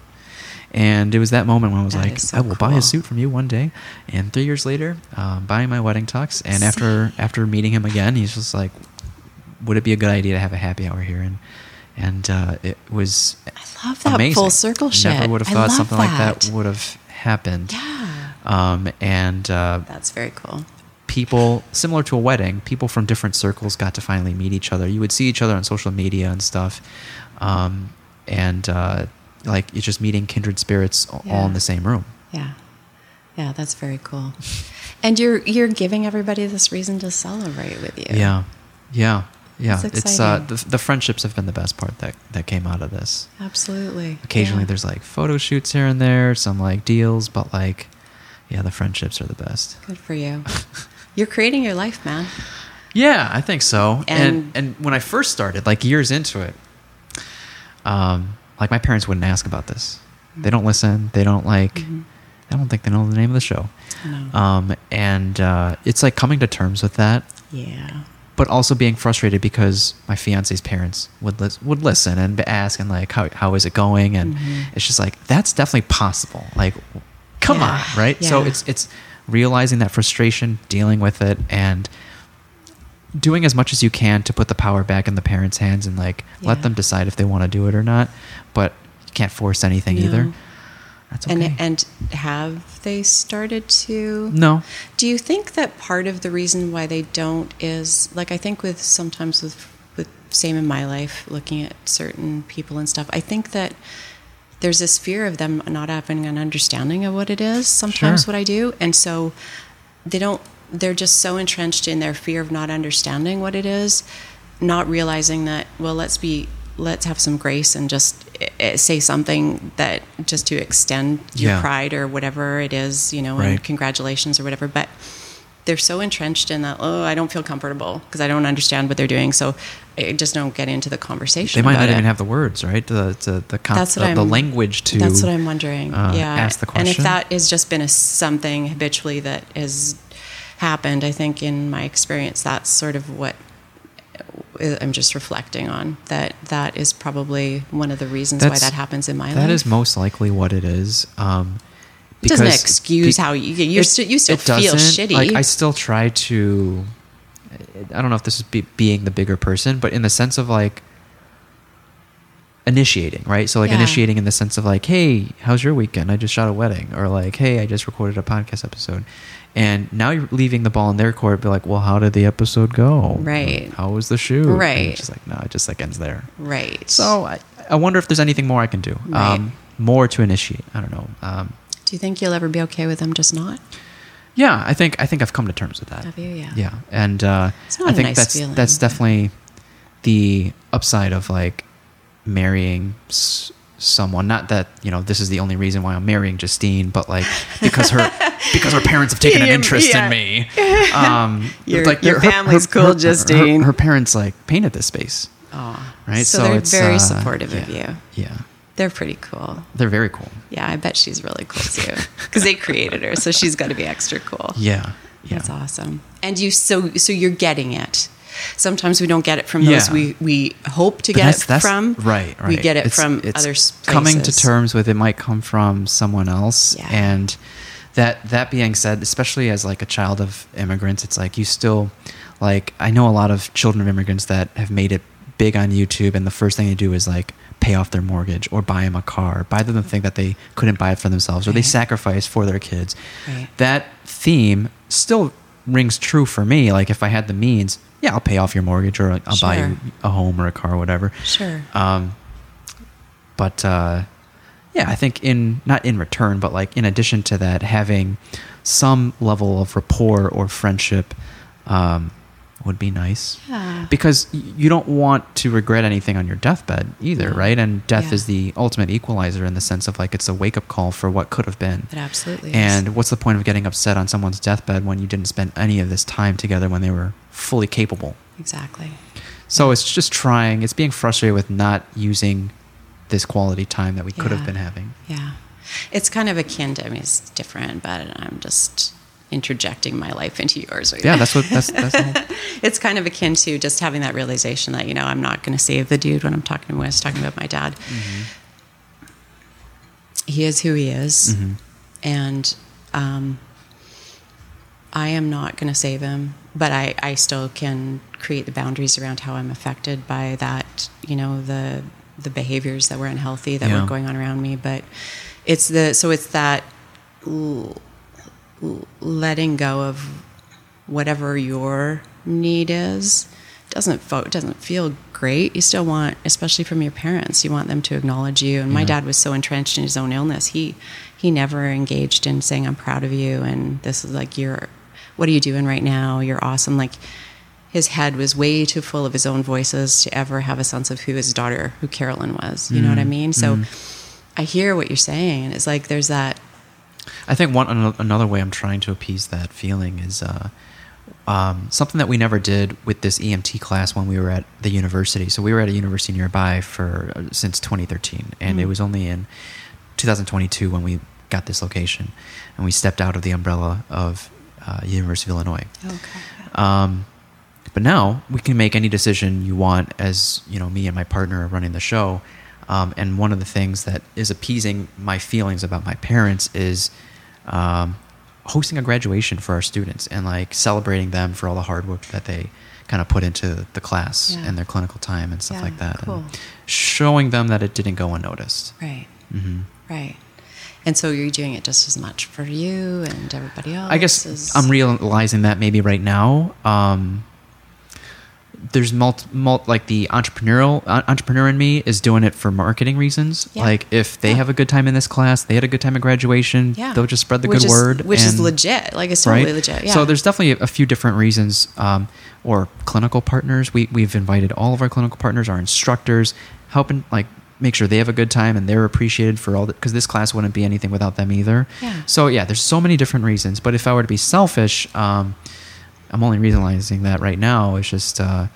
And it was that moment when I was That like, so I will buy a suit from you one day. And three years later, um, buying my wedding tux, and after [LAUGHS] after meeting him again, he's just like, "Would it be a good idea to have a happy hour here?" And and uh, it was I love that amazing. full circle shit. Never would have thought something like that. that would have happened. Yeah, Um, and uh, that's very cool. People similar to a wedding people from different circles got to finally meet each other. You would see each other on social media and stuff. Um, and uh, like it's just meeting kindred spirits a- all in the same room. Yeah, yeah, that's very cool. And you're you're giving everybody this reason to celebrate with you. yeah. Yeah. Yeah. It's uh, the, the friendships have been the best part that that came out of this. Absolutely. occasionally Yeah. there's like photo shoots here and there some like deals but like yeah the friendships are the best. Good for you. [LAUGHS] You're creating your life, man. Yeah, I think so. And, And- and when I first started, like years into it, um, like my parents wouldn't ask about this. They don't listen. They don't like. Mhm. I don't think they know the name of the show. No. Um, and uh, it's like coming to terms with that, yeah. but also being frustrated because my fiance's parents would lis- would listen and ask and like how how is it going and Mhm. it's just like that's definitely possible. Like, come Yeah, on, right? So it's it's realizing that frustration, dealing with it, and doing as much as you can to put the power back in the parents' hands and like let them decide if they want to do it or not. But you can't force anything either. That's okay. And and have they started to? no, Do you think that part of the reason why they don't is like I think with sometimes with with same in my life looking at certain people and stuff. I think that there's this fear of them not having an understanding of what it is. Sometimes Sure. what I do, and so they don't. They're just so entrenched in their fear of not understanding what it is, not realizing that. Well, let's be. Let's have some grace and just eh, say something that just to extend your Yeah. pride or whatever it is, you know, Right. and congratulations or whatever. But they're so entrenched in that. Oh, I don't feel comfortable because I don't understand what they're doing. So I just don't get into the conversation. they might not it. even have the words, right? The the the, That's the, the language to. That's what I'm wondering. uh, yeah, ask the question and if that has just been a something habitually that has happened, I think in my experience, that's sort of what I'm just reflecting on. That that is probably one of the reasons why that happens in my life. That is most likely what it is. Um, It doesn't excuse be- how you still, you still feel shitty. Like I still try to. I don't know if this is be, being the bigger person, but in the sense of like initiating, right? So like Yeah. initiating in the sense of like, hey, how's your weekend? I just shot a wedding, or like, hey, I just recorded a podcast episode, and now you're leaving the ball in their court. Be like, well, how did the episode go? Right. How was the shoot? Right. it's just like no, it just like ends there. right. So I, I wonder if there's anything more I can do. Right. Um, more to initiate. I don't know. Um, do you think you'll ever be okay with them just not? yeah, I think I think I've come to terms with that. Have you? Yeah. Yeah, and uh, I think nice that's feeling, that's definitely the upside of like marrying s- someone. Not that you know this is the only reason why I'm marrying Justine, but like because her [LAUGHS] because her parents have taken an interest yeah. in me. [LAUGHS] Um, Your- like your her- family's her- cool, her- Justine. Her, parents like painted this space. Oh, right? So, they're it's, very uh, supportive yeah, of you. Yeah, They're pretty cool. they're very cool. Yeah, I bet she's really cool too because they created her, so she's got to be extra cool. Yeah, yeah. That's awesome. And you so so you're getting it. Sometimes we don't get it from those Yeah. we we hope to But get that's- it that's- from. right, right. We get it It's- from it's other places. coming to terms with it might come from someone else Yeah. and that that being said especially as like a child of immigrants it's like you still like i know a lot of children of immigrants that have made it big on youtube and the first thing they do is like pay off their mortgage or buy them a car buy them the thing that they couldn't buy it for themselves or they sacrifice for their kids. Right. that theme still rings true for me. Like if i had the means yeah i'll pay off your mortgage or i'll buy you a home or a car or whatever. Sure. um, but uh, yeah, I think in not in return, but like in addition to that, having some level of rapport or friendship um, would be nice. Yeah. Because you don't want to regret anything on your deathbed either, No. right? And death Yeah. is the ultimate equalizer in the sense of like it's a wake up call for what could have been. It absolutely is. And what's the point of getting upset on someone's deathbed when you didn't spend any of this time together when they were fully capable? exactly. So it's just trying, it's being frustrated with not using this quality time that we could have been having. Yeah. It's kind of akin to, I mean, it's different, but I'm just interjecting my life into yours. Yeah, that's what that's that's [LAUGHS] it's kind of akin to just having that realization that, you know, I'm not going to save the dude when I'm talking when I was talking about my dad. He is who he is. Mhm. And um, I am not going to save him, but I, I still can create the boundaries around how I'm affected by that, you know, the the behaviors that were unhealthy that Yeah. were going on around me. But it's the so it's that letting go of whatever your need is doesn't fo- doesn't feel great. You still want, especially from your parents, you want them to acknowledge you. And my dad was so entrenched in his own illness, he he never engaged in saying, "I'm proud of you," and this is like you're, what are you doing right now? You're awesome. Like his head was way too full of his own voices to ever have a sense of who his daughter, who Carolyn was. You know what I Mm, mean? So mm. I hear what you're saying, it's like there's that. I think one another way I'm trying to appease that feeling is uh, um, something that we never did with this EMT class when we were at the university. So we were at a university nearby for uh, since 2013, and it Mm. was only in 2022 when we got this location, and we stepped out of the umbrella of uh, University of Illinois. Okay. Um, but now we can make any decision you want as you know me and my partner are running the show. Um, and one of the things that is appeasing my feelings about my parents is um, hosting a graduation for our students and like celebrating them for all the hard work that they kind of put into the class Yeah. and their clinical time and stuff Yeah, like that. cool. And showing them that it didn't go unnoticed. Right. hmm Right. And so you're doing it just as much for you and everybody else. I guess as- I'm realizing that maybe right now. Um, there's mult, multi, like the entrepreneurial uh, entrepreneur in me is doing it for marketing reasons. Yeah. Like if they Yeah. have a good time in this class, they had a good time at graduation. Yeah. they'll just spread the Which good is- word, which is legit. Like, it's totally legit, yeah. So there's definitely a few different reasons, um, or clinical partners. We we've invited all of our clinical partners, our instructors, helping like make sure they have a good time and they're appreciated for all that because this class wouldn't be anything without them either. Yeah. So yeah, there's so many different reasons. But if I were to be selfish, um, I'm only realizing that right now is just uh,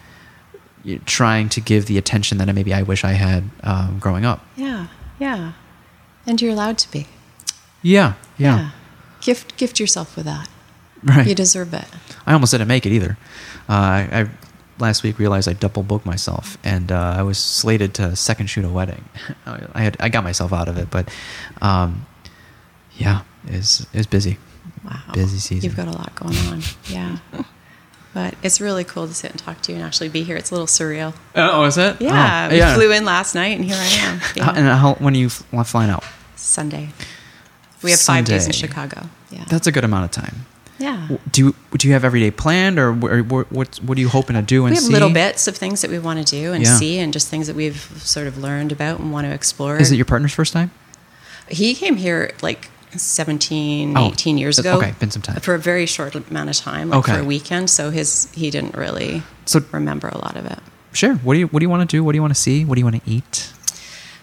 trying to give the attention that maybe I wish I had um, growing up. Yeah. Yeah. And you're allowed to be. Yeah, yeah, Gift gift yourself with that. right. You deserve it. I almost didn't make it either. Uh, I, I last week realized I double booked myself, and uh, I was slated to second shoot a wedding. [LAUGHS] I had I got myself out of it, but um, yeah, it's it's busy. Wow. Busy season. You've got a lot going on. [LAUGHS] Yeah. but it's really cool to sit and talk to you and actually be here. It's a little surreal. Oh, is it? Yeah. Oh, we flew in last night and here I am. Yeah. and how, when are you fl- flying out? Sunday. We have five days in Chicago. Yeah. That's a good amount of time. yeah. Do you do you have every day planned, or or what what are you hoping to do and we have see? little bits of things that we want to do and Yeah. see and just things that we've sort of learned about and want to explore. Is it your partner's first time? He came here like 17, Oh, 18 years ago. okay, been some time. For a very short amount of time, like Okay. for a weekend. So his he didn't really So- remember a lot of it. Sure. What do you what do you want to do? What do you want to see? What do you want to eat?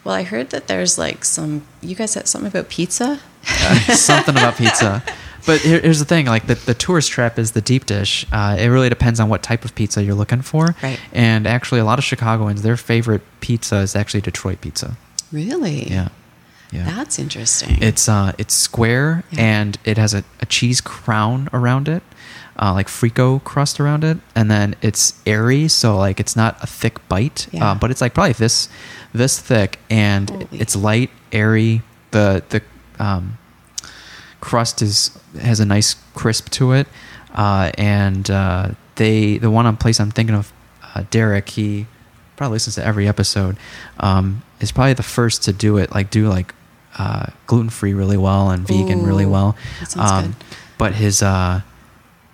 Well, I heard that there's like some. You guys said something about pizza. Uh, [LAUGHS] something about pizza. But here, here's the thing: like the, the tourist trap is the deep dish. Uh, it really depends on what type of pizza you're looking for. Right. And actually, a lot of Chicagoans, their favorite pizza is actually Detroit pizza. Really? Yeah. Yeah. That's interesting. It's uh, it's square Yeah. and it has a, a cheese crown around it, uh, like frico crust around it, and then it's airy, so like it's not a thick bite, Yeah. uh, but it's like probably this this thick, and Holy. it's light, airy. The the um, crust is has a nice crisp to it, uh, and uh, they the one on place I'm thinking of, uh, Derek. He probably listens to every episode. Um, is probably the first to do it. Like do like uh, gluten free really well and vegan really well. good. But his uh,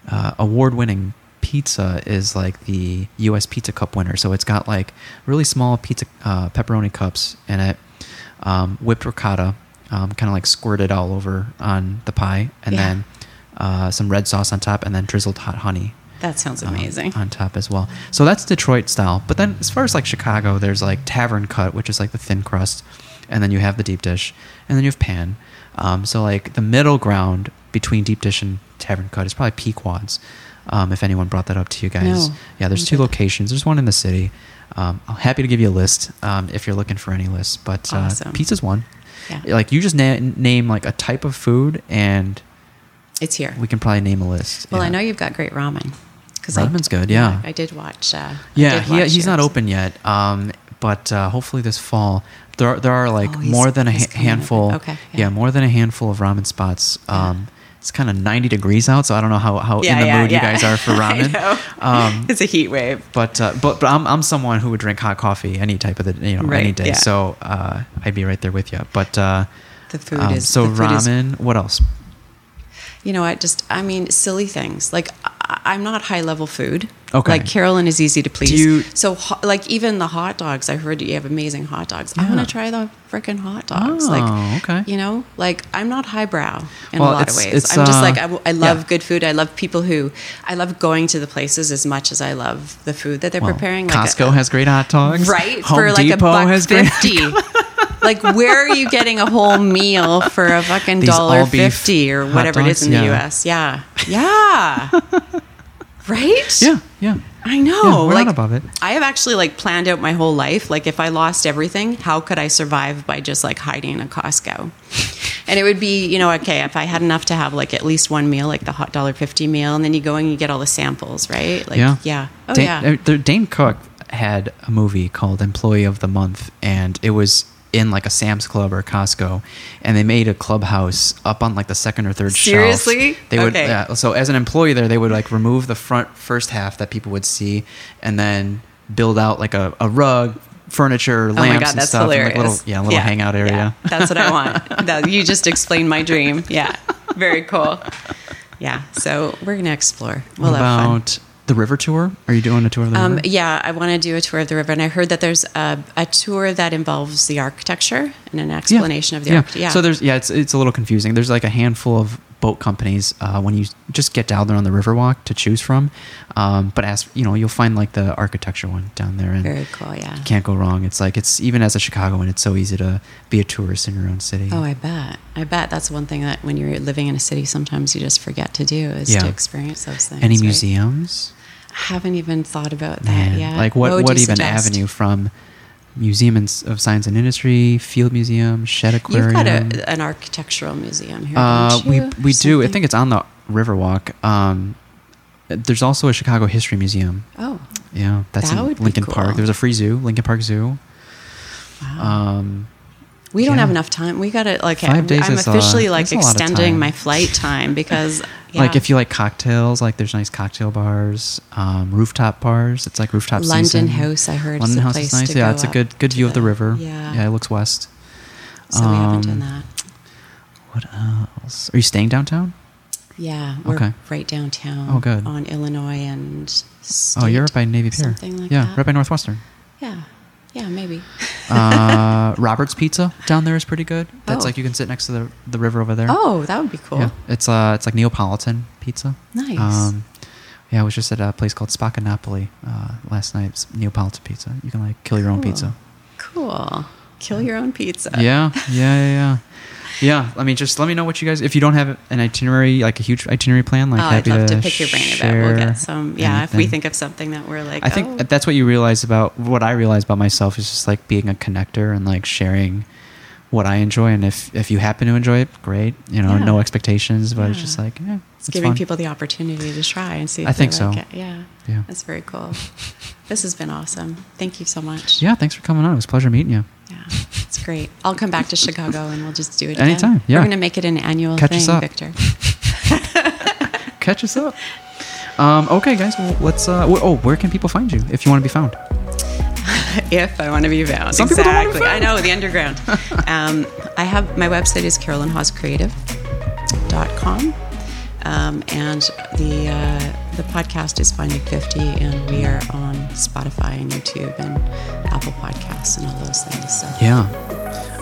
uh, award winning pizza is like the U.S. Pizza Cup winner. So it's got like really small pizza uh, pepperoni cups in it, um, whipped ricotta, um, kind of like squirted all over on the pie, and Yeah. then uh, some red sauce on top, and then drizzled hot honey that sounds um, amazing. on top as well. So that's Detroit style. But then as far as like Chicago, there's like tavern cut, which is like the thin crust, and then you have the deep dish, and then you have pan. Um, so like the middle ground between deep dish and tavern cut is probably Pequod's. Um, if anyone brought that up to you guys, No, yeah, there's two locations. There's one in the city. Um, I'm happy to give you a list um, if you're looking for any lists. But uh, Awesome. pizza's one. Yeah. Like you just na- name like a type of food, and it's here. we can probably name a list. well, I know you've got great ramen. 'cause Ramen's good, yeah. I did watch. Uh, Yeah, did he, watch he's not open yet. Um, but uh, hopefully this fall there are, there are like Oh, more than a ha- handful. Okay, yeah. yeah. more than a handful of ramen spots. Yeah. Um, it's kind of 90 degrees out, so I don't know how, how Yeah, in the yeah, mood yeah. you guys are for [LAUGHS] I ramen. Um, [LAUGHS] it's a heat wave. but uh, but but I'm I'm someone who would drink hot coffee any type of the you know Right, any day. yeah. So uh, I'd be right there with you. But uh, The food um, is so food is- ramen. what else? you know what? Just I mean, silly things. Like I, I'm not high level food. Okay. Like Carolyn is easy to please. you- so ho- like even the hot dogs. I heard you have amazing hot dogs. I want to try the freaking hot dogs. Oh, like okay. You know, like I'm not highbrow in Well, a lot of ways. I'm just uh, like I love yeah. good food. I love people who I love going to the places as much as I love the food that they're Well, preparing. Like Costco a, has great hot dogs. right Home for like Depot a buck has great. fifty. Like where are you getting a whole meal for a fucking These dollar fifty or whatever it is dogs? in the U.S. Yeah, yeah, [LAUGHS] right. Yeah, yeah. I know. Yeah, we're like not above it. I have actually like planned out my whole life. Like if I lost everything, how could I survive by just like hiding in a Costco? And it would be, you know, okay, if I had enough to have like at least one meal, like the hot dollar fifty meal, and then you go and you get all the samples, right? Like, yeah, yeah, oh Dane, yeah. uh, Dane Cook had a movie called Employee of the Month, and it was in like a Sam's Club or Costco, and they made a clubhouse up on like the second or third Seriously? shelf. They would, Okay. yeah. So as an employee there, they would like remove the front first half that people would see, and then build out like a, a rug, furniture, lamps, Oh my god, and that's stuff, and, like little yeah, a little hangout area. Yeah, that's what I want. [LAUGHS] That, you just explained my dream. Yeah, very cool. Yeah, so we're gonna explore. We'll what have fun. about the river tour? Are you doing a tour of the Um, river? yeah, I want to do a tour of the river, and I heard that there's a, a tour that involves the architecture and an explanation of the architecture. Yeah. So there's yeah, it's it's a little confusing. There's like a handful of boat companies uh, when you just get down there on the Riverwalk to choose from. Um, but as you know, you'll find like the architecture one down there, and very cool. Yeah. you can't go wrong. It's like it's even as a Chicagoan, it's so easy to be a tourist in your own city. Oh, I bet. I bet that's one thing that when you're living in a city, sometimes you just forget to do is Yeah. to experience those things. Any right? museums? Haven't even thought about that Man, yet. like what would what even suggest? avenue from Museum of Science and Industry, Field Museum, Shedd Aquarium? You've got a, an architectural museum here. Uh, we we do. I think it's on the Riverwalk. Um, there's also a Chicago History Museum. Oh, Yeah, that's That in Lincoln cool. Park. There's a free zoo, Lincoln Park Zoo. wow. Um, we don't yeah. have enough time. We got to like. Five days I'm a- officially like a lot extending my flight time because [LAUGHS] Like if you like cocktails, like there's nice cocktail bars, um, rooftop bars. It's like rooftop London season. House, I heard, London a House is nice. Yeah, it's a good good view of the the- river. yeah. yeah, it looks west. so we haven't done um, that. What else? Are you staying downtown? Yeah, we're okay. right downtown. Oh, good. On Illinois and. oh, you're State, by Navy Pier. Something like yeah, that. right by Northwestern. Yeah, yeah, maybe. [LAUGHS] uh, Robert's Pizza down there is pretty good. That's Oh. like you can sit next to the the river over there. Oh, that would be cool. Yeah, it's uh, it's like Neapolitan pizza. Nice. Um, yeah, I was just at a place called Spacca Napoli uh, last night. It's Neapolitan pizza. You can like kill your own pizza. Cool. kill your own pizza. Yeah, yeah, yeah, yeah. Yeah, I mean, just let me know what you guys. If you don't have an itinerary, like a huge itinerary plan, like Oh, I'd love to, to pick your brain about. We'll get some. Yeah, if we think of something that we're like, I think oh, that's what you realize about what I realize about myself is just like being a connector and like sharing what I enjoy. And if if you happen to enjoy it, great. You know, Yeah. no expectations, but it's just like yeah, it's, it's giving fun. people the opportunity to try and see. If I think like so. It. Yeah, Yeah. that's very cool. this has been awesome. Thank you so much. Yeah, thanks for coming on. It was a pleasure meeting you. Yeah, it's great. I'll come back to Chicago and we'll just do it again. Anytime, yeah. We're going to make it an annual Catch thing, us up. Victor. [LAUGHS] Catch us up. Um, okay, guys. Well, let's. Uh, oh, where can people find you if you want to be found? [LAUGHS] if I want to be found. Some people don't wanna be exactly. I know, the underground. [LAUGHS] um, I have my website is carolynhawescreative.com. Um, and the uh, the podcast is Finding 50, and we are on Spotify and YouTube and Apple Podcasts and all those things. So Yeah,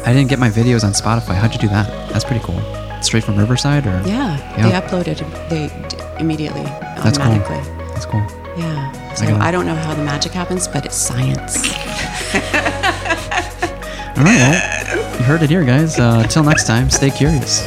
I didn't get my videos on Spotify. How'd you do that? That's pretty cool. Straight from Riverside, or yeah, Yeah. they uploaded they d- immediately That's cool. automatically. That's cool. Yeah. So gotta- I don't know how the magic happens, but it's science. [LAUGHS] All right, well, you heard it here, guys. Uh, till next time, stay curious.